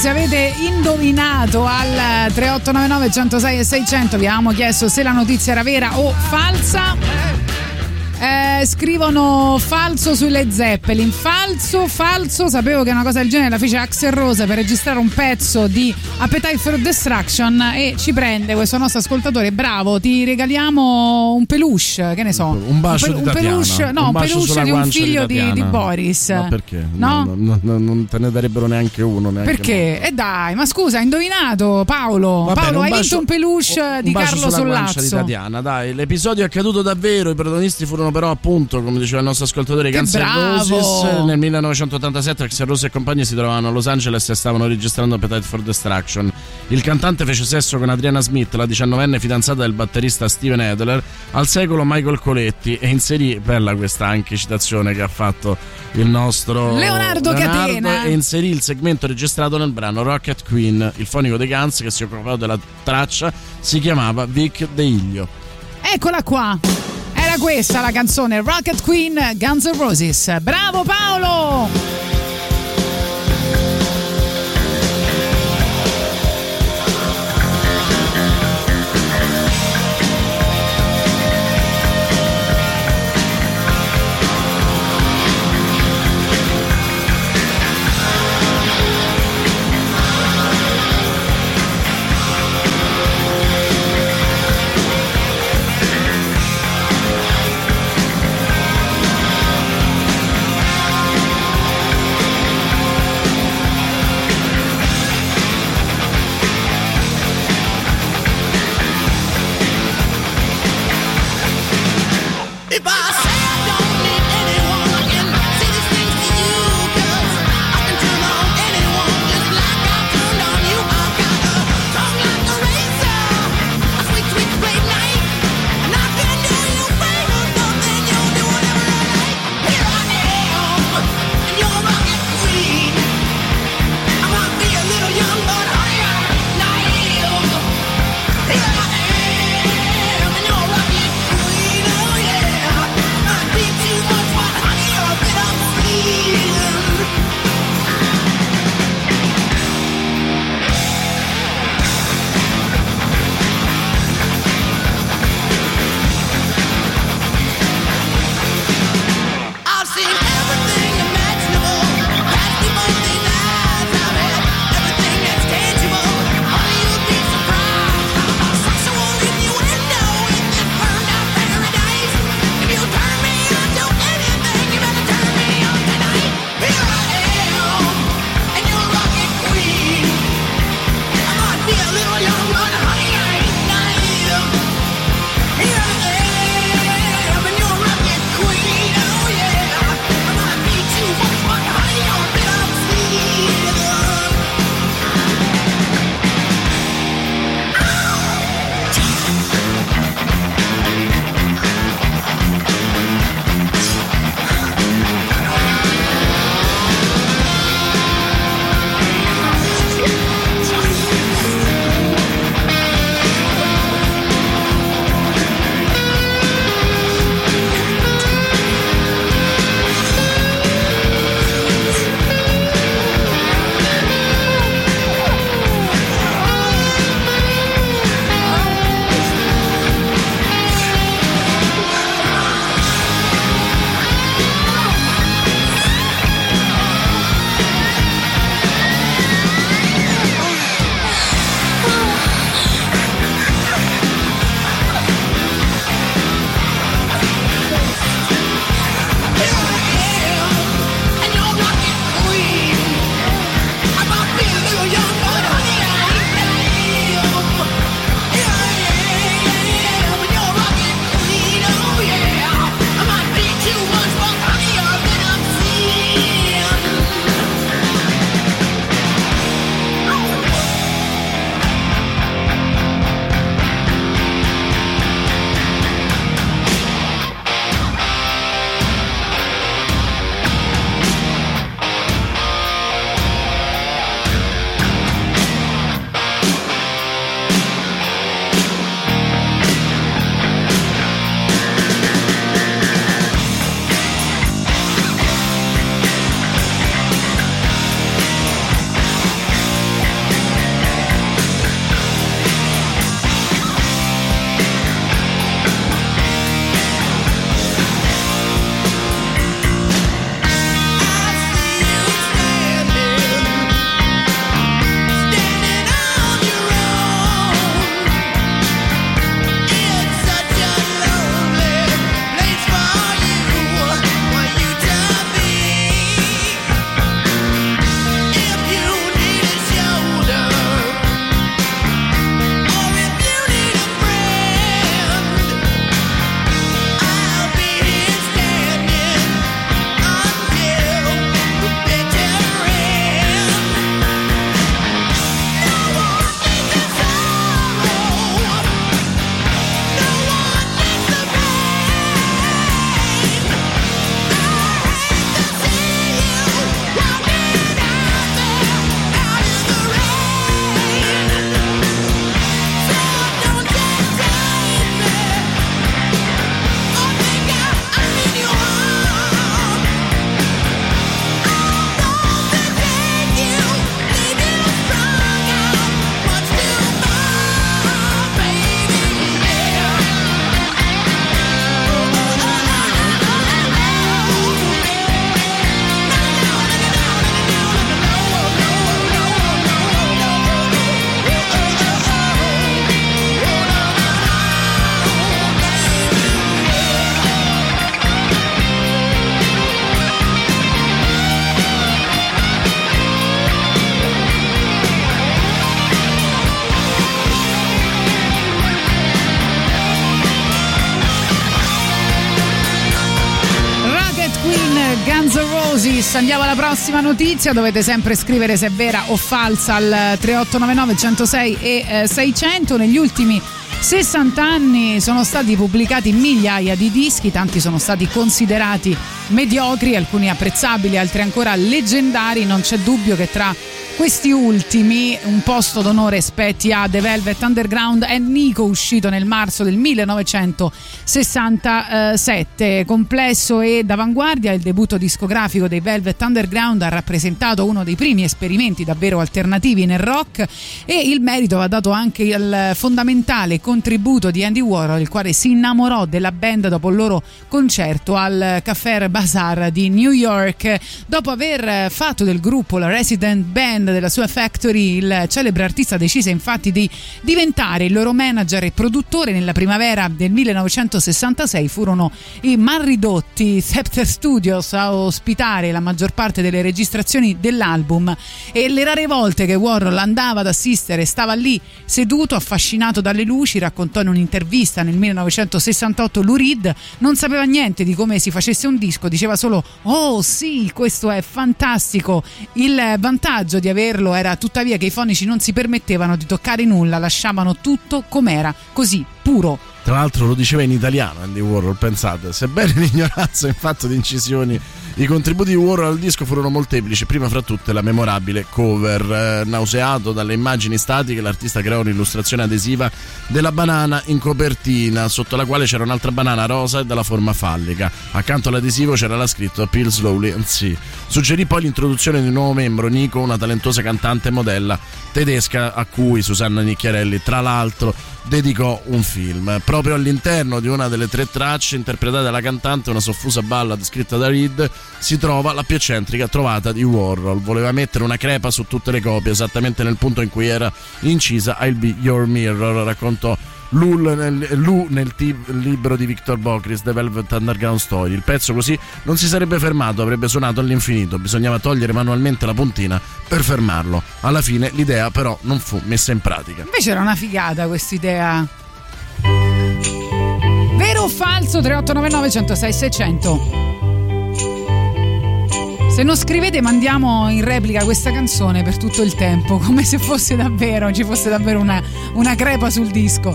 Speaker 1: Se avete indovinato al 3899 106 e 600. Vi avevamo chiesto se la notizia era vera o falsa. Eh, scrivono falso sui Led Zeppelin. Falso, falso. Sapevo che una cosa del genere la fece Axel Rose per registrare un pezzo di Appetite for Destruction e ci prende questo nostro ascoltatore. Bravo, ti regaliamo un peluche, che ne so.
Speaker 2: Un bacio
Speaker 1: pe-
Speaker 2: di
Speaker 1: un peluche, no,
Speaker 2: Un
Speaker 1: un peluche di un
Speaker 2: di
Speaker 1: figlio di,
Speaker 2: Tatiana.
Speaker 1: di Boris.
Speaker 2: Ma perché?
Speaker 1: No?
Speaker 2: No, no, no, non te ne darebbero neanche uno. Neanche
Speaker 1: Perché? E dai, ma scusa, hai indovinato Paolo.
Speaker 2: Va bene,
Speaker 1: Paolo,
Speaker 2: un
Speaker 1: hai
Speaker 2: bacio-
Speaker 1: vinto un peluche
Speaker 2: Un
Speaker 1: di Carlo
Speaker 2: guancia di
Speaker 1: Sollazzo.
Speaker 2: Tatiana, dai, l'episodio è accaduto davvero, i protagonisti furono però appunto, come diceva il nostro ascoltatore
Speaker 1: Che
Speaker 2: Guns! Roses, nel 1987 Axel Rose e compagni si trovavano a Los Angeles e stavano registrando Appetite for Destruction. Il cantante fece sesso con Adriana Smith, la diciannovenne fidanzata del batterista Steven Adler, al secolo Michael Coletti e inserì, bella questa anche citazione che ha fatto il nostro
Speaker 1: Leonardo Catena.
Speaker 2: e inserì il segmento registrato nel brano Rocket Queen, il fonico dei Guns che si occupava della traccia si chiamava Vic De Ilio.
Speaker 1: Eccola qua. Era questa la canzone Rocket Queen Guns N' Roses. Bravo Paolo! Prossima notizia. Dovete sempre scrivere se è vera o falsa al 3899 106 e eh, 600. Negli ultimi 60 anni sono stati pubblicati migliaia di dischi, tanti sono stati considerati mediocri, alcuni apprezzabili, altri ancora leggendari. Non c'è dubbio che tra questi ultimi un posto d'onore spetti a The Velvet Underground e Nico uscito nel marzo del 1967 complesso e d'avanguardia il debutto discografico dei Velvet Underground ha rappresentato uno dei primi esperimenti davvero alternativi nel rock e il merito va dato anche al fondamentale contributo di Andy Warhol il quale si innamorò della band dopo il loro concerto al Café Bazaar di New York. Dopo aver fatto del gruppo la resident band della sua factory, il celebre artista decise infatti di diventare il loro manager e produttore. Nella primavera del 1966 furono i mal ridotti Scepter Studios a ospitare la maggior parte delle registrazioni dell'album e le rare volte che Warhol andava ad assistere stava lì seduto affascinato dalle luci, raccontò in un'intervista nel 1968 Lou Reed non sapeva niente di come si facesse un disco, diceva solo oh sì, questo è fantastico. Il vantaggio di averlo era tuttavia che i fonici non si permettevano di toccare nulla, lasciavano tutto com'era, così, puro.
Speaker 2: Tra l'altro lo diceva in italiano Andy Warhol, pensate, sebbene [laughs] l'ignoranza in fatto di incisioni, i contributi di Warhol al disco furono molteplici, prima fra tutte la memorabile cover. Eh, nauseato dalle immagini statiche, l'artista creò un'illustrazione adesiva della banana in copertina, sotto la quale c'era un'altra banana rosa e dalla forma fallica. Accanto all'adesivo c'era la scritta Peel Slowly and See. Suggerì poi l'introduzione di un nuovo membro, Nico, una talentuosa cantante e modella tedesca a cui Susanna Nicchiarelli, tra l'altro, dedicò un film. Proprio all'interno di una delle tre tracce interpretate dalla cantante, una soffusa ballad scritta da Reed, si trova la più eccentrica trovata di Warhol. Voleva mettere una crepa su tutte le copie, esattamente nel punto in cui era incisa I'll Be Your Mirror, raccontò Lul nel, Lu nel libro di Victor Bocris, The Velvet Underground Story. Il pezzo così non si sarebbe fermato, avrebbe suonato all'infinito. Bisognava togliere manualmente la puntina per fermarlo. Alla fine l'idea però non fu messa in pratica.
Speaker 1: Invece era una figata questa idea. Vero o falso 3899 106 600? Se non scrivete mandiamo in replica questa canzone per tutto il tempo, [laughs] come se fosse davvero, ci fosse davvero una, una crepa sul disco.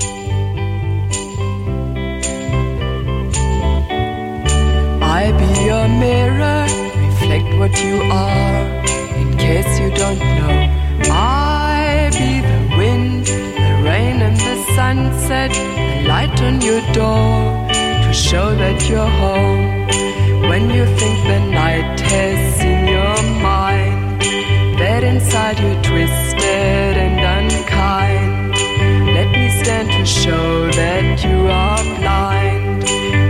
Speaker 21: I be your mirror, reflect what you are, in case you don't know. I be the wind, the rain and the sunset, the light on your door, to show that you're home. When you think the night has seen your mind, that inside you're twisted and unkind. Let me stand to show that you are blind.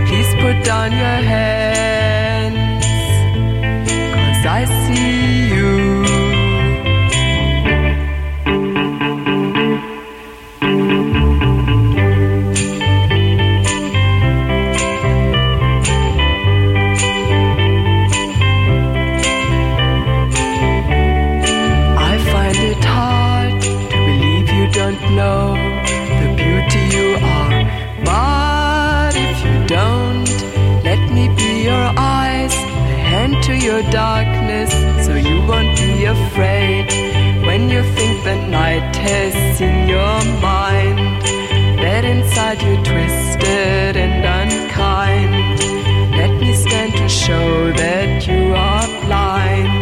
Speaker 21: Please put down your hands, cause I see your darkness, so you won't be afraid. When you think the night has seen your mind, that inside you're twisted and unkind. Let me stand to show that you are blind.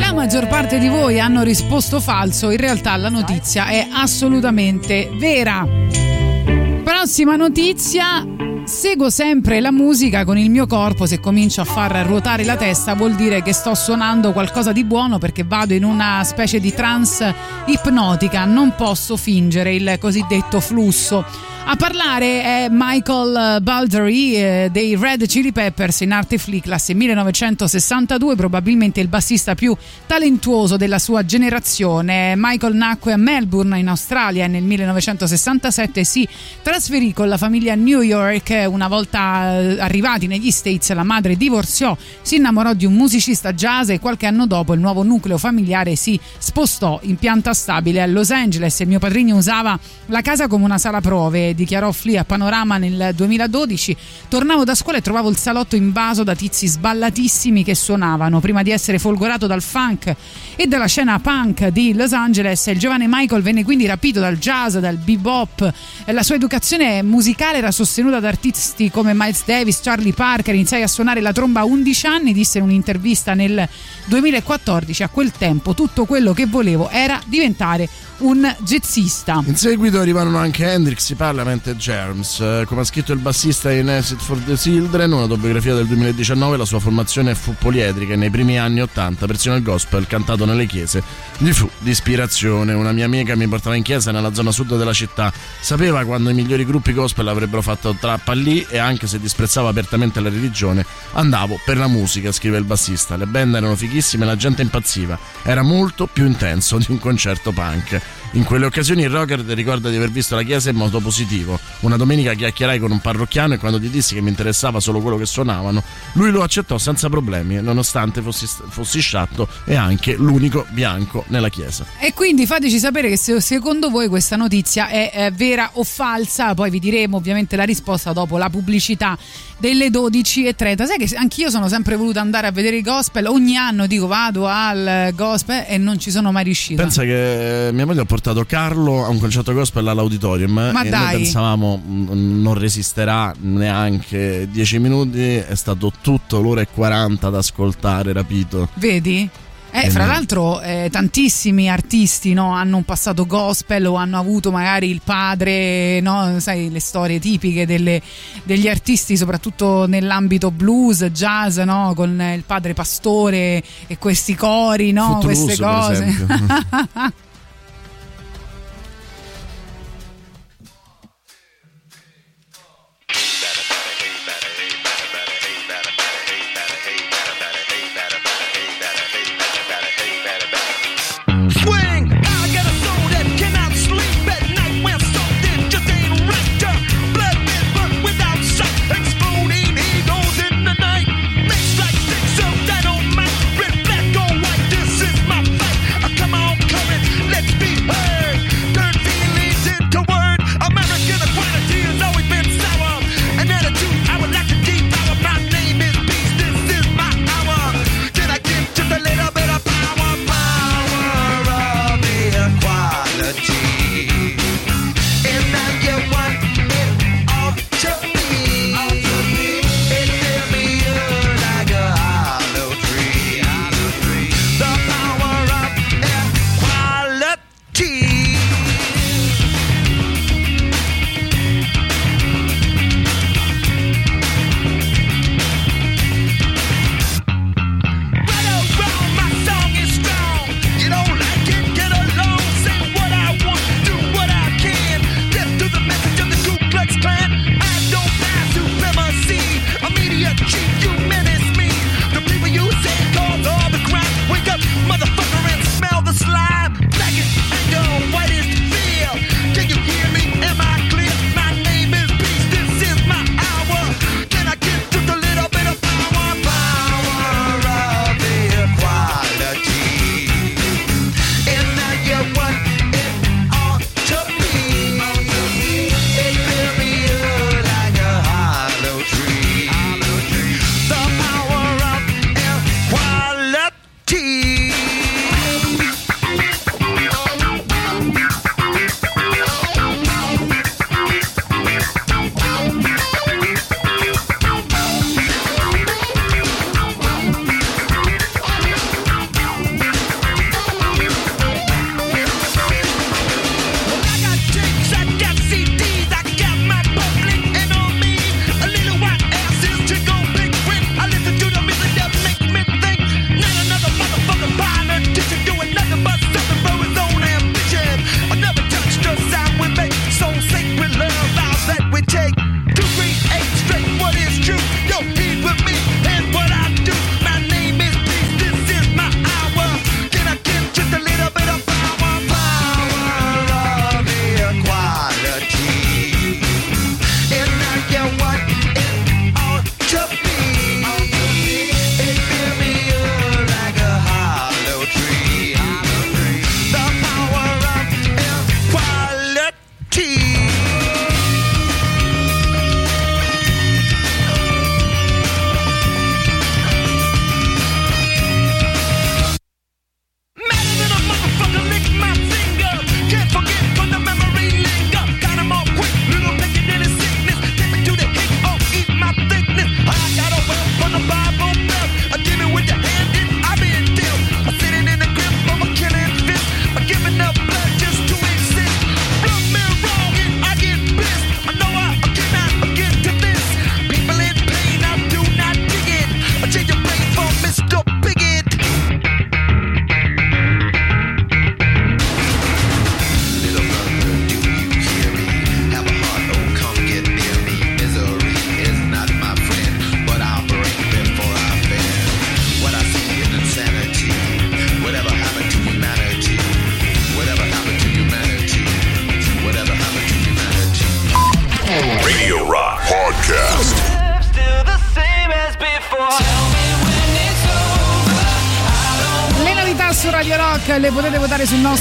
Speaker 1: La maggior parte di voi hanno risposto falso, in realtà la notizia è assolutamente vera. Prossima notizia. Seguo sempre la musica con il mio corpo, se comincio a far ruotare la testa vuol dire che sto suonando qualcosa di buono perché vado in una specie di trance ipnotica, non posso fingere il cosiddetto flusso. A parlare è Michael Baldry eh, dei Red Chili Peppers in arte Flea classe 1962, probabilmente il bassista più talentuoso della sua generazione. Michael nacque a Melbourne in Australia e nel 1967 si trasferì con la famiglia a New York. Una volta eh, arrivati negli States, la madre divorziò, si innamorò di un musicista jazz e qualche anno dopo il nuovo nucleo familiare si spostò in pianta stabile a Los Angeles. Mio padrino usava la casa come una sala prove, dichiarò Flea a Panorama nel 2012. Tornavo da scuola e trovavo il salotto invaso da tizi sballatissimi che suonavano. Prima di essere folgorato dal funk e dalla scena punk di Los Angeles, il giovane Michael venne quindi rapito dal jazz, dal bebop. La sua educazione musicale era sostenuta da artisti come Miles Davis, Charlie Parker. Iniziai a suonare la tromba a 11 anni, disse in un'intervista nel 2014. A quel tempo tutto quello che volevo era diventare un jazzista.
Speaker 2: In seguito arrivarono anche Hendrix, Parliament e Germs. Eh, Come ha scritto il bassista in Acid for the Children, un'autobiografia del 2019, la sua formazione fu poliedrica e nei primi anni 80, persino il gospel cantato nelle chiese gli fu di ispirazione. Una mia amica mi portava in chiesa nella zona sud della città. Sapeva quando i migliori gruppi gospel avrebbero fatto trappa lì e anche se disprezzava apertamente la religione, andavo per la musica, scrive il bassista. Le band erano fighissime, la gente impazziva. Era molto più intenso di un concerto punk. In quelle occasioni il rocker ricorda di aver visto la chiesa in modo positivo. Una domenica chiacchierai con un parrocchiano e quando gli dissi che mi interessava solo quello che suonavano, lui lo accettò senza problemi, nonostante fossi, fossi sciatto e anche l'unico bianco nella chiesa.
Speaker 1: E quindi fateci sapere che se secondo voi questa notizia è, eh, vera o falsa, poi vi diremo ovviamente la risposta dopo la pubblicità delle 12.30. Sai che anch'io sono sempre voluta andare a vedere i gospel, ogni anno dico vado al gospel e non ci sono mai riuscita.
Speaker 2: Pensa che eh, mia moglie ha portato Carlo a un concerto gospel all'auditorium
Speaker 1: Ma
Speaker 2: e
Speaker 1: dai.
Speaker 2: noi pensavamo mm, non resisterà neanche 10 minuti, è stato tutto l'ora e 40 ad ascoltare, rapito.
Speaker 1: Vedi? Eh, fra l'altro eh, tantissimi artisti no, hanno un passato gospel o hanno avuto magari il padre, no, sai le storie tipiche delle- degli artisti soprattutto nell'ambito blues, jazz, no, con il padre pastore e questi cori, no, queste cose. [laughs]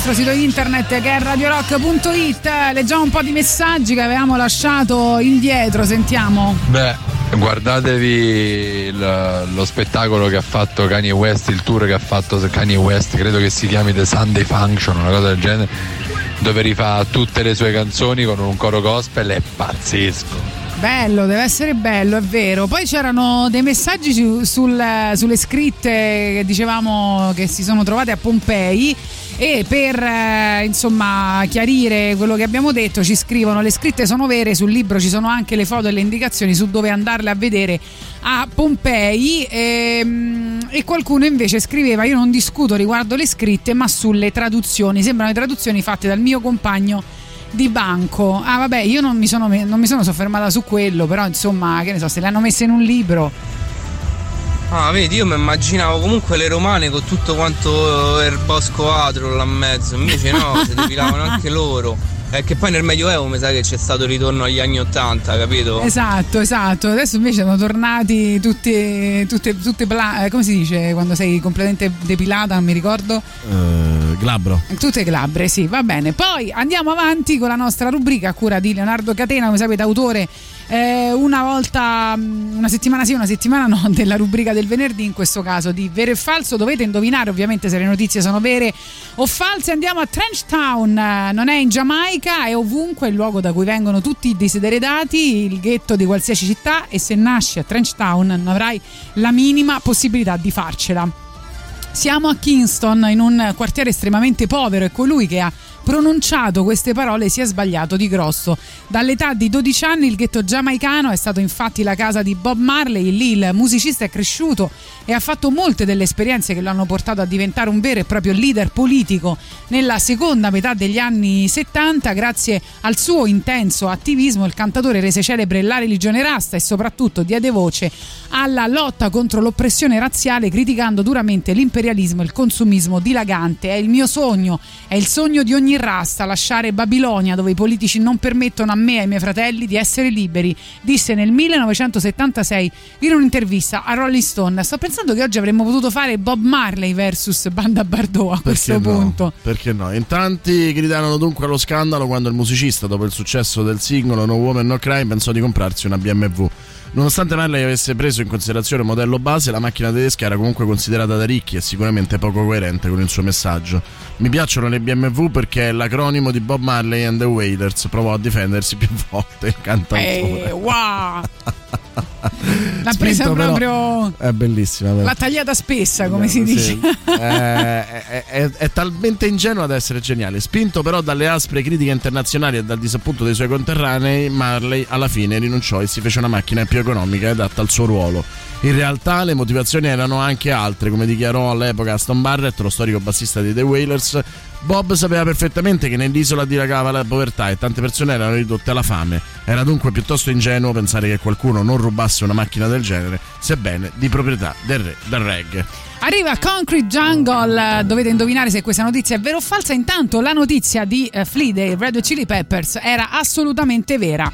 Speaker 1: nostro sito internet che è radiorock.it. Leggiamo un po' di messaggi che avevamo lasciato indietro, sentiamo.
Speaker 22: Beh, guardatevi il- lo spettacolo che ha fatto Kanye West, il tour che ha fatto Kanye West, credo che si chiami The Sunday Function, una cosa del genere, dove rifà tutte le sue canzoni con un coro gospel, è pazzesco.
Speaker 1: Bello, deve essere bello, è vero. Poi c'erano dei messaggi su- sul- sulle scritte che dicevamo che si sono trovate a Pompei e per eh, insomma chiarire quello che abbiamo detto ci scrivono le scritte sono vere, sul libro ci sono anche le foto e le indicazioni su dove andarle a vedere a Pompei ehm, e qualcuno invece scriveva io non discuto riguardo le scritte ma sulle traduzioni, sembrano le traduzioni fatte dal mio compagno di banco. Ah, vabbè, io non mi, sono, non mi sono soffermata su quello, però insomma, che ne so, se le hanno messe in un libro.
Speaker 23: Ah, vedi, io mi immaginavo comunque le romane con tutto quanto il bosco atro là in mezzo, invece no, si depilavano anche [laughs] loro. È che poi nel Medioevo mi sa che c'è stato il ritorno agli anni Ottanta, capito?
Speaker 1: Esatto, esatto. Adesso invece sono tornati tutti, tutte, tutte bla- eh, come si dice quando sei completamente depilata, non mi ricordo.
Speaker 2: Eh, glabro.
Speaker 1: Tutte glabre, sì, va bene. Poi andiamo avanti con la nostra rubrica a cura di Leonardo Catena, come sapete, autore eh, una volta, mh, una settimana sì, una settimana no, [laughs] della rubrica del venerdì, in questo caso di vero e falso. Dovete indovinare ovviamente se le notizie sono vere o false. Andiamo a Trench Town, eh, non è in Giamaica, è ovunque il luogo da cui vengono tutti i desideratati, il ghetto di qualsiasi città e se nasci a Trench Town non avrai la minima possibilità di farcela. Siamo a Kingston, in un quartiere estremamente povero e colui che ha pronunciato queste parole si è sbagliato di grosso. Dall'età di 12 anni il ghetto giamaicano è stato infatti la casa di Bob Marley, lì il musicista è cresciuto e ha fatto molte delle esperienze che lo hanno portato a diventare un vero e proprio leader politico nella seconda metà degli anni 70 grazie al suo intenso attivismo il cantatore rese celebre la religione rasta e soprattutto diede voce alla lotta contro l'oppressione razziale criticando duramente l'imperialismo e il consumismo dilagante. È il mio sogno, è il sogno di ogni rasta lasciare Babilonia dove i politici non permettono a me e ai miei fratelli di essere liberi, disse nel 1976 in un'intervista a Rolling Stone. Sto pensando che oggi avremmo potuto fare Bob Marley versus Banda Bardot a questo
Speaker 2: Perché no?
Speaker 1: punto.
Speaker 2: Perché no? In tanti gridarono dunque allo scandalo quando il musicista, dopo il successo del singolo No Woman No Crime, pensò di comprarsi una BMW. Nonostante Marley avesse preso in considerazione il modello base, la macchina tedesca era comunque considerata da ricchi e sicuramente poco coerente con il suo messaggio. Mi piacciono le BMW perché è l'acronimo di Bob Marley and the Wailers, provò a difendersi [laughs] più volte il cantautore.
Speaker 1: Eh, wow! [laughs] L'ha
Speaker 2: Spinto,
Speaker 1: presa
Speaker 2: però-
Speaker 1: proprio.
Speaker 2: È bellissima. però.
Speaker 1: L'ha tagliata spessa, come si
Speaker 2: Sì.
Speaker 1: dice.
Speaker 2: Eh, è, è- è talmente ingenuo ad essere geniale. Spinto però dalle aspre critiche internazionali e dal disappunto dei suoi conterranei, Marley alla fine rinunciò e si fece una macchina più economica e adatta al suo ruolo. In realtà le motivazioni erano anche altre, come dichiarò all'epoca Aston Barrett, lo storico bassista di The Wailers. Bob sapeva perfettamente che nell'isola dilagava la povertà e tante persone erano ridotte alla fame. Era dunque piuttosto ingenuo pensare che qualcuno non rubasse una macchina del genere, sebbene di proprietà del, re, del reggae.
Speaker 1: Arriva Concrete Jungle, dovete indovinare se questa notizia è vera o falsa. Intanto la notizia di eh, Flea dei Red Chili Peppers era assolutamente vera.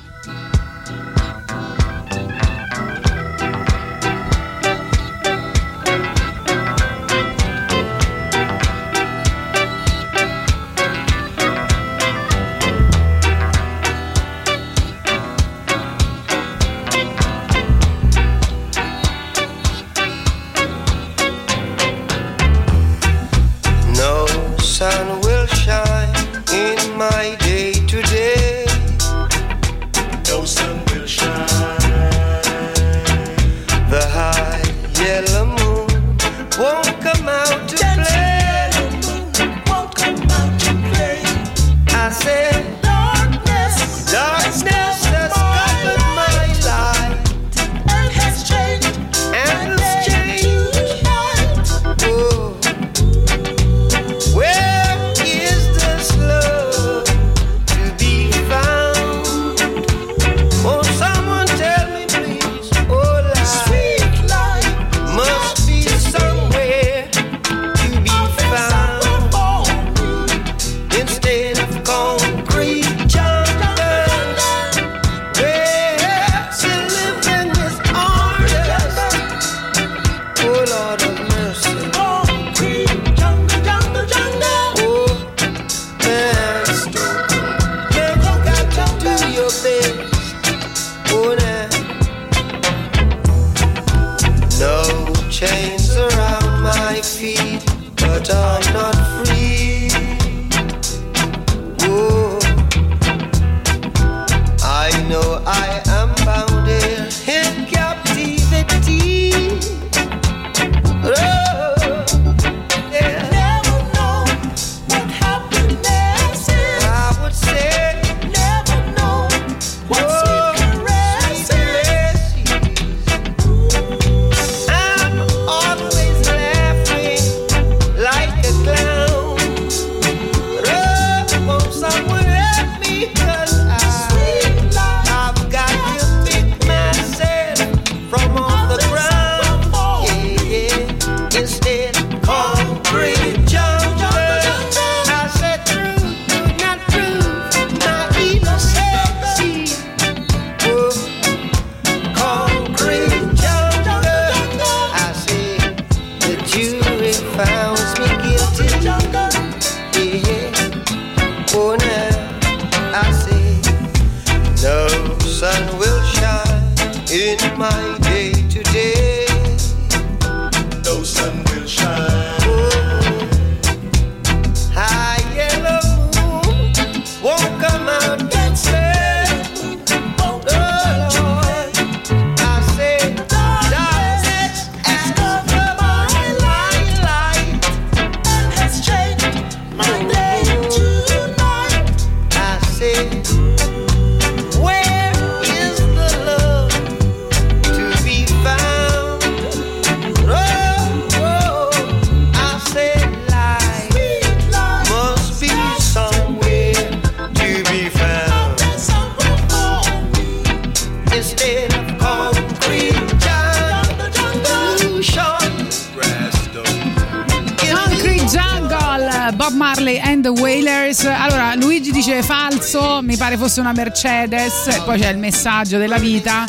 Speaker 1: Fosse una Mercedes, poi c'è il messaggio della vita.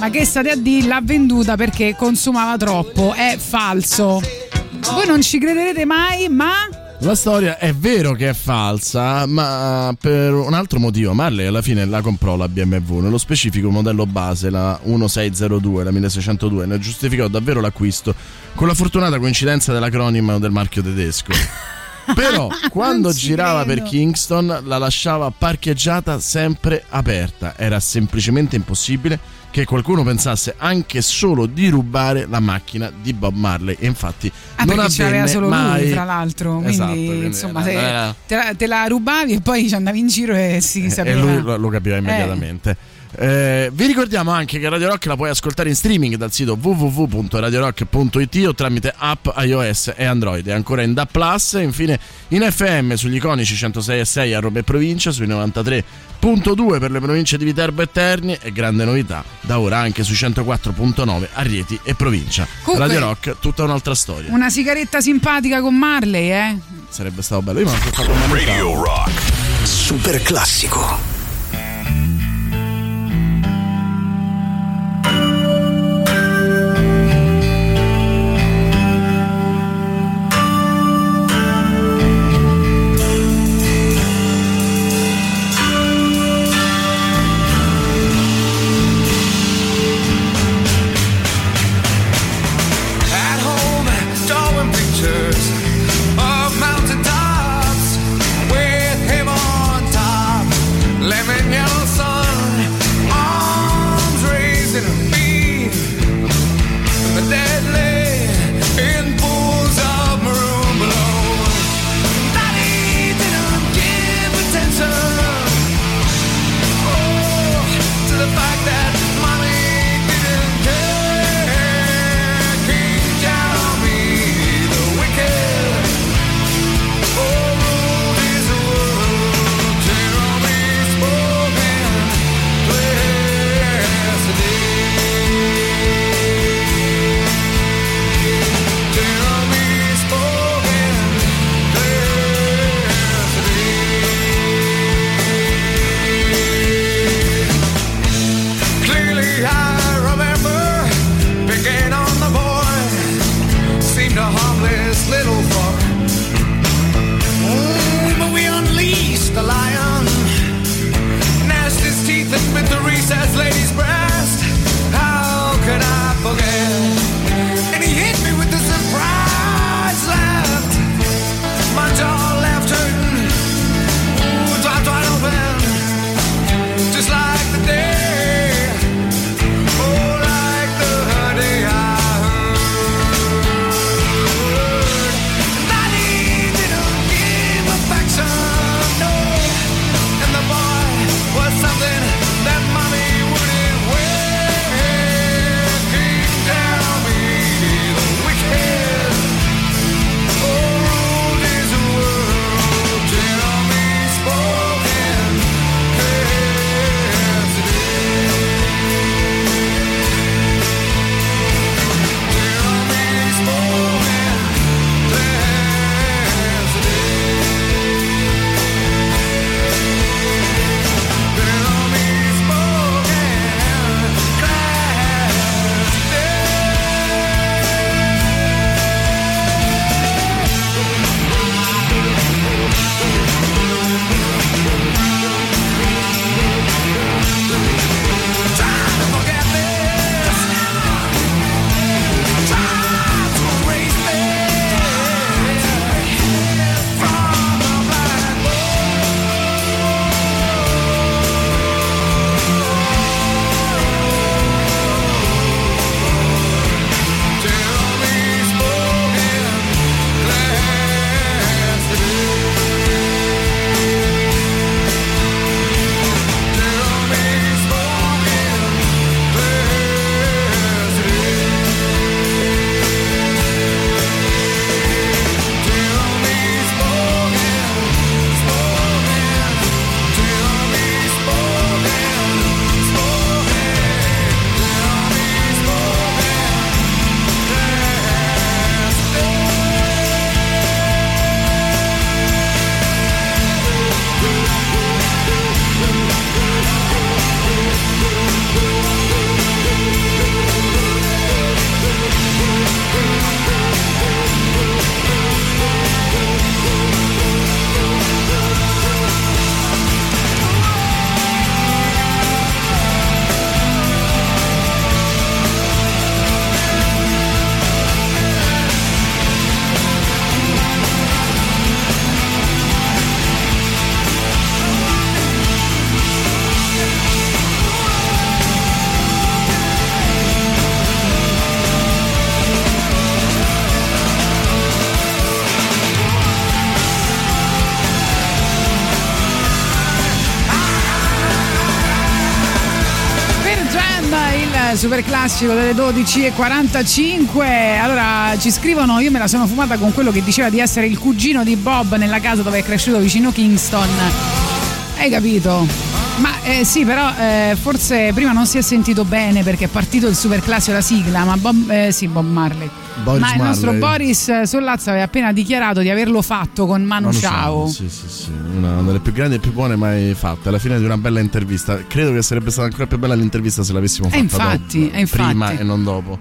Speaker 1: Ma che state a dire? L'ha venduta perché consumava troppo. È falso. Voi non ci crederete mai, ma
Speaker 2: La storia è vero che è falsa, ma per un altro motivo. Marley alla fine la comprò la BMW, nello specifico il modello base, la 1602, la 1602, ne giustificò davvero l'acquisto con la fortunata coincidenza dell'acronimo del marchio tedesco. [laughs] Però [laughs] quando girava
Speaker 1: credo.
Speaker 2: per Kingston la lasciava parcheggiata sempre aperta. Era semplicemente impossibile che qualcuno pensasse anche solo di rubare la macchina di Bob Marley. E infatti
Speaker 1: Ah,
Speaker 2: non avvenne
Speaker 1: l'aveva solo
Speaker 2: mai.
Speaker 1: lui, tra l'altro. Quindi,
Speaker 2: Esatto, quindi
Speaker 1: insomma,
Speaker 2: era-
Speaker 1: te, la, te la rubavi e poi ci andavi in giro e si
Speaker 2: e
Speaker 1: sapeva.
Speaker 2: lui lo, lo capiva immediatamente. Eh, vi ricordiamo anche che Radio Rock la puoi ascoltare in streaming dal sito www.radiorock.it o tramite app iOS e Android. È ancora in DA Plus, e infine in FM sugli iconici 106.6 a Roma e provincia, sui 93.2 per le province di Viterbo e Terni e grande novità da ora anche sui 104.9 a Rieti e provincia.
Speaker 1: Comunque-
Speaker 2: Radio Rock, tutta un'altra storia.
Speaker 1: Una sigaretta simpatica con Marley, eh?
Speaker 2: Sarebbe stato bello. Io mi sono fatto un
Speaker 10: Radio Rock. Super classico.
Speaker 1: Classico delle 12.45. Allora ci scrivono: Io me la sono fumata con quello che diceva di essere il cugino di Bob nella casa dove è cresciuto vicino Kingston. Hai capito? Ma eh, sì, però eh, forse prima non si è sentito bene perché è partito il super classico la sigla, ma Bob, eh, sì, Bob Marley.
Speaker 2: Boris
Speaker 1: ma il nostro
Speaker 2: Marley.
Speaker 1: Boris Sollazzo aveva appena dichiarato di averlo fatto con Manu,
Speaker 2: Manu
Speaker 1: Ciao.
Speaker 2: Sì, sì, sì, grandi e più buone mai fatte. Alla fine di una bella intervista. Credo che sarebbe stata ancora più bella l'intervista se l'avessimo
Speaker 1: E
Speaker 2: fatta
Speaker 1: infatti,
Speaker 2: dopo,
Speaker 1: infatti.
Speaker 2: prima e non dopo.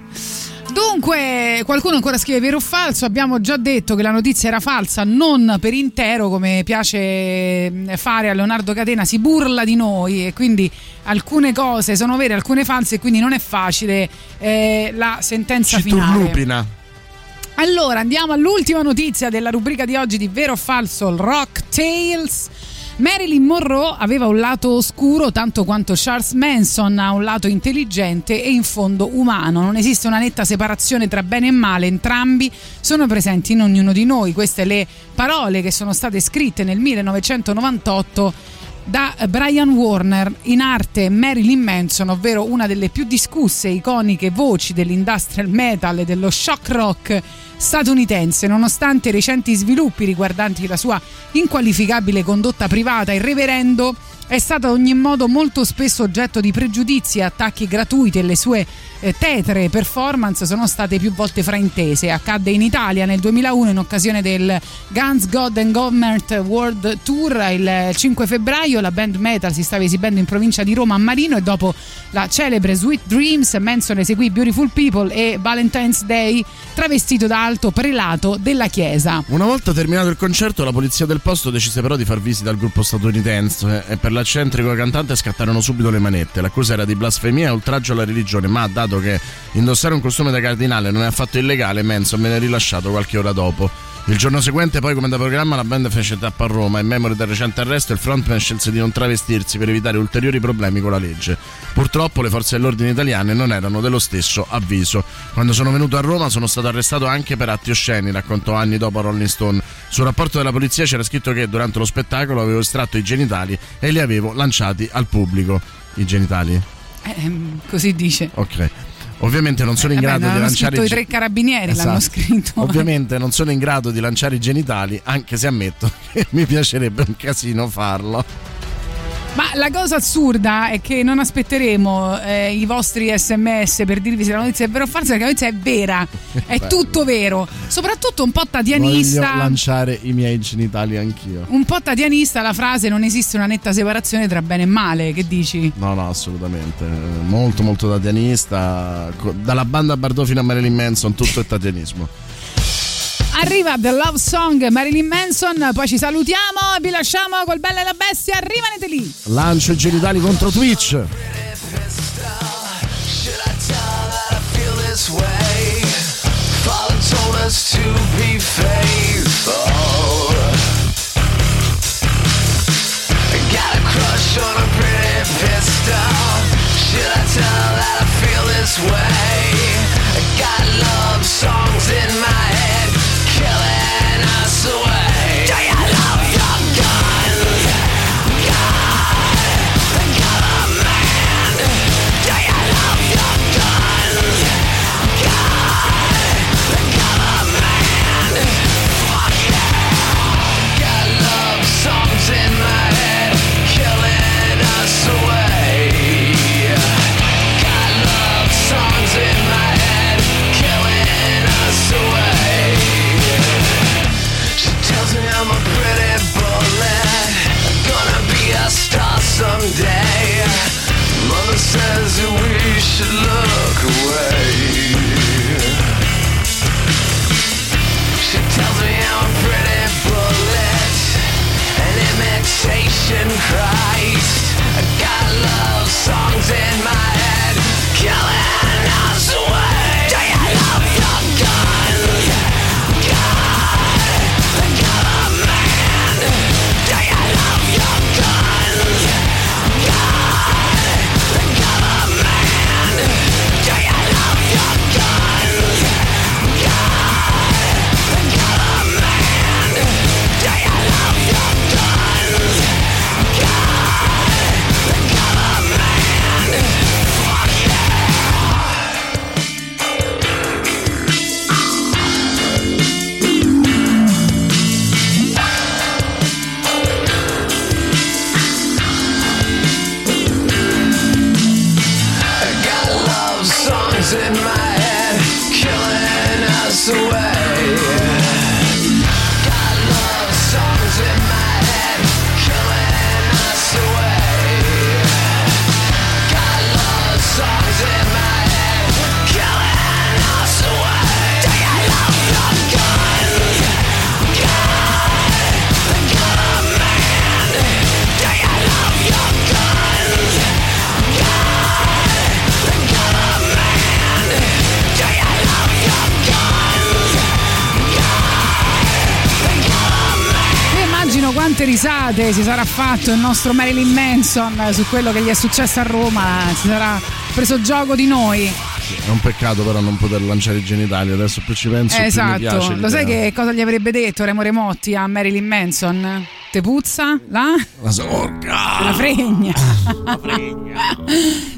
Speaker 1: Dunque, qualcuno ancora scrive vero o falso. Abbiamo già detto che la notizia era falsa, non per intero, come piace eh, fare a Leonardo Catena, si burla di noi e quindi alcune cose sono vere, alcune false, e quindi non è facile eh, la sentenza
Speaker 2: Ci
Speaker 1: finale.
Speaker 2: turlupina.
Speaker 1: Allora, andiamo all'ultima notizia della rubrica di oggi di Vero o Falso, Rock Tales. Marilyn Monroe aveva un lato oscuro tanto quanto Charles Manson ha un lato intelligente e in fondo umano. Non esiste una netta separazione tra bene e male, entrambi sono presenti in ognuno di noi. Queste le parole che sono state scritte nel 1998 da Brian Warner in arte Marilyn Manson, ovvero una delle più discusse e iconiche voci dell'industrial metal e dello shock rock statunitense, nonostante i recenti sviluppi riguardanti la sua inqualificabile condotta privata, il reverendo è stato ad ogni modo molto spesso oggetto di pregiudizi e attacchi gratuiti e le sue eh, tetre performance sono state più volte fraintese. Accadde in Italia nel 2001 in occasione del Guns, God and Government World Tour il 5 febbraio. La band metal si stava esibendo in provincia di Roma a Marino e dopo la celebre Sweet Dreams Manson eseguì Beautiful People e Valentine's Day travestito da alto prelato della chiesa.
Speaker 2: Una volta terminato il concerto, la polizia del posto decise però di far visita al gruppo statunitense e per l'accentrico cantante scattarono subito le manette. L'accusa era di blasfemia e oltraggio alla religione, ma dato che indossare un costume da cardinale non è affatto illegale, Manson venne rilasciato qualche ora dopo. Il giorno seguente, poi, come da programma, la band fece tappa a Roma. In memoria del recente arresto, il frontman scelse di non travestirsi per evitare ulteriori problemi con la legge. Purtroppo, le forze dell'ordine italiane non erano dello stesso avviso. Quando sono venuto a Roma, sono stato arrestato anche per atti osceni, raccontò anni dopo a Rolling Stone. Sul rapporto della polizia c'era scritto che durante lo spettacolo avevo estratto i genitali e li avevo lanciati al pubblico. I genitali?
Speaker 1: Ehm, così dice.
Speaker 2: Ok. Ovviamente non sono in
Speaker 1: Vabbè,
Speaker 2: grado di
Speaker 1: l'hanno
Speaker 2: lanciare i
Speaker 1: tre carabinieri, l'hanno
Speaker 2: Esatto.
Speaker 1: scritto. [laughs]
Speaker 2: Ovviamente non sono in grado di lanciare i genitali, anche se ammetto [laughs] che mi piacerebbe un casino farlo.
Speaker 1: Ma la cosa assurda è che non aspetteremo eh, i vostri sms per dirvi se la notizia è vera o falsa, perché la notizia è vera, [laughs] è
Speaker 2: Bello.
Speaker 1: tutto vero. Soprattutto un po'
Speaker 2: Voglio
Speaker 1: tatianista.
Speaker 2: lanciare i miei genitali anch'io.
Speaker 1: Un po' tatianista la frase non esiste una netta separazione tra bene e male, che dici?
Speaker 2: No, no, assolutamente. Molto, molto tatianista. Dalla banda Bardot fino a Marilyn Manson, tutto è tatianismo.
Speaker 1: Arriva The Love Song Marilyn Manson, poi ci salutiamo e vi lasciamo col Bella e la Bestia, rimanete lì!
Speaker 2: Lancio i genitali contro Twitch.
Speaker 9: Should I tell that I feel this way? I got love songs in my head, killing us away. She tells me I'm a pretty bullet, an imitation Christ. I got love songs in my head, killing
Speaker 1: us. Risate si sarà fatto il nostro Marilyn Manson su quello che gli è successo a Roma, si sarà preso gioco di noi.
Speaker 2: È un peccato però non poter lanciare i genitali, adesso più ci penso più mi
Speaker 1: esatto,
Speaker 2: piace
Speaker 1: lo sai che cosa gli avrebbe detto Remo Remotti a Marilyn Manson? Te puzza? La?
Speaker 2: La sorga!
Speaker 1: La fregna. [laughs]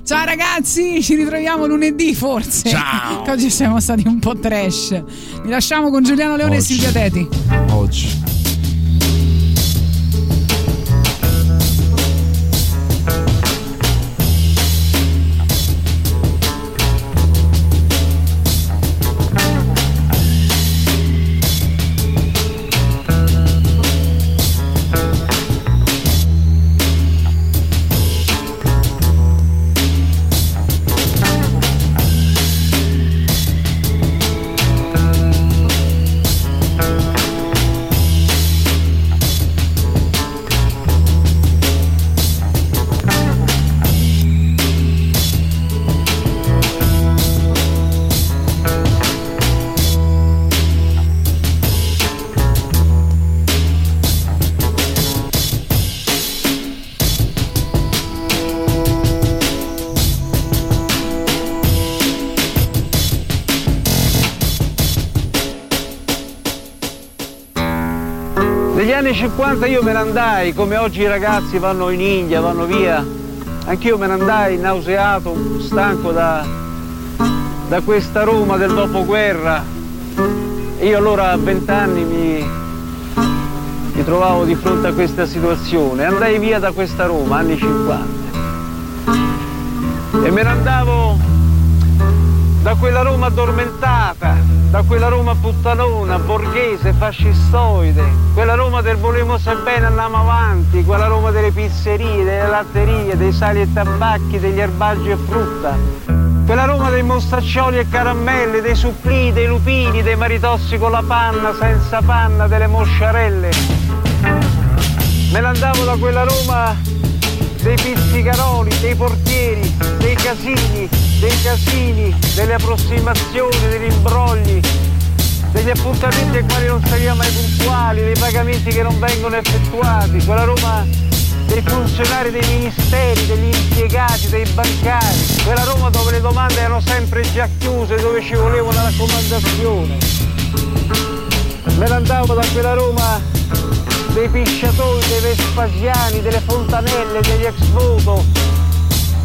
Speaker 1: Ciao ragazzi, ci ritroviamo lunedì forse.
Speaker 2: Ciao.
Speaker 1: Che [laughs] oggi siamo stati un po' trash. Vi lasciamo con Giuliano Leone
Speaker 2: Oggi.
Speaker 1: e Silvia Teti.
Speaker 2: Oggi.
Speaker 24: 50 io me ne andai, come oggi i ragazzi vanno in India, vanno via. Anch'io me ne andai nauseato, stanco da, da questa Roma del dopoguerra. Io allora a vent'anni mi, mi trovavo di fronte a questa situazione. Andai via da questa Roma, anni 50. E me ne andavo da quella Roma addormentata, da quella Roma puttanona, borghese, fascistoide, quella Roma del volemo se bene andiamo avanti, quella Roma delle pizzerie, delle latterie, dei sali e tabacchi, degli erbaggi e frutta, quella Roma dei mostaccioli e caramelle, dei supplì, dei lupini, dei maritossi con la panna, senza panna, delle mosciarelle. Me ne andavo da quella Roma dei pizzicaroli, dei portieri, dei casini, dei casini, delle approssimazioni, degli imbrogli, degli appuntamenti ai quali non saliamo mai puntuali, dei pagamenti che non vengono effettuati, quella Roma dei funzionari dei ministeri, degli impiegati, dei bancari, quella Roma dove le domande erano sempre già chiuse, dove ci voleva una raccomandazione. Me ne andavo da quella Roma dei pisciatori, dei vespasiani, delle fontanelle, degli ex voto,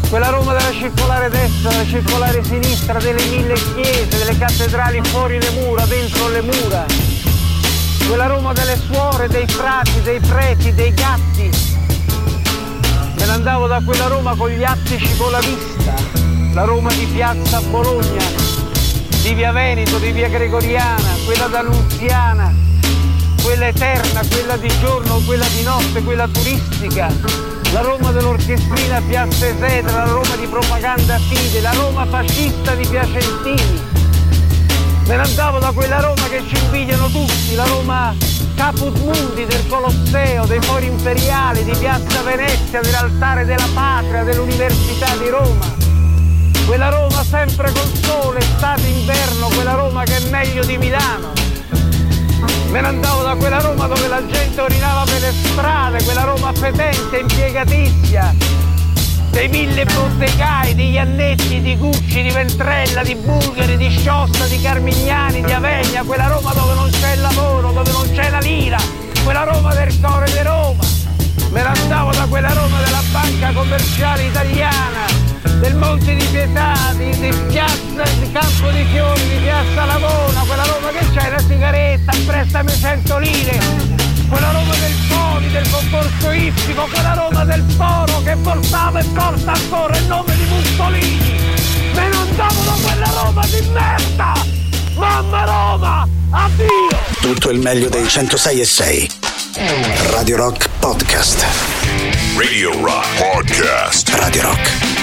Speaker 24: quella Roma della circolare destra, della circolare sinistra, delle mille chiese, delle cattedrali fuori le mura, dentro le mura, quella Roma delle suore, dei frati, dei preti, dei gatti. Me ne andavo da quella Roma con gli attici con la vista, la Roma di piazza Bologna, di via Veneto, di via Gregoriana, quella d'Annunziana, quella eterna, quella di giorno, quella di notte, quella turistica, la Roma dell'orchestrina Piazza Esedra, la Roma di propaganda fide, la Roma fascista di Piacentini. Me ne andavo da quella Roma che ci invidiano tutti, la Roma caput mundi del Colosseo, dei fori imperiali, di Piazza Venezia, dell'altare della patria, dell'Università di Roma. Quella Roma sempre col sole, estate, inverno, quella Roma che è meglio di Milano. Me ne andavo da quella Roma dove la gente orinava per le strade, quella Roma fetente, impiegatizia, dei mille bottegai, di Iannetti, di Gucci, di Ventrella, di Bulgari, di Sciossa, di Carmignani, di Avegna, quella Roma dove non c'è il lavoro, dove non c'è la lira, quella Roma del cuore di Roma. Me ne andavo da quella Roma della banca commerciale italiana, del Monte di Pietà, di, di piazza di Campo di Fiori, di piazza Lavona, quella Roma che c'è la sigaretta, prestami 100 lire, quella Roma del Poli, del concorso ippico, quella Roma del Foro che portava e porta ancora il nome di Mussolini. Me ne andavo da quella Roma di merda! Mamma Roma! Addio!
Speaker 20: Tutto il meglio dei 106 e 6. Radio Rock Podcast.
Speaker 3: Radio Rock Podcast.
Speaker 20: Radio Rock.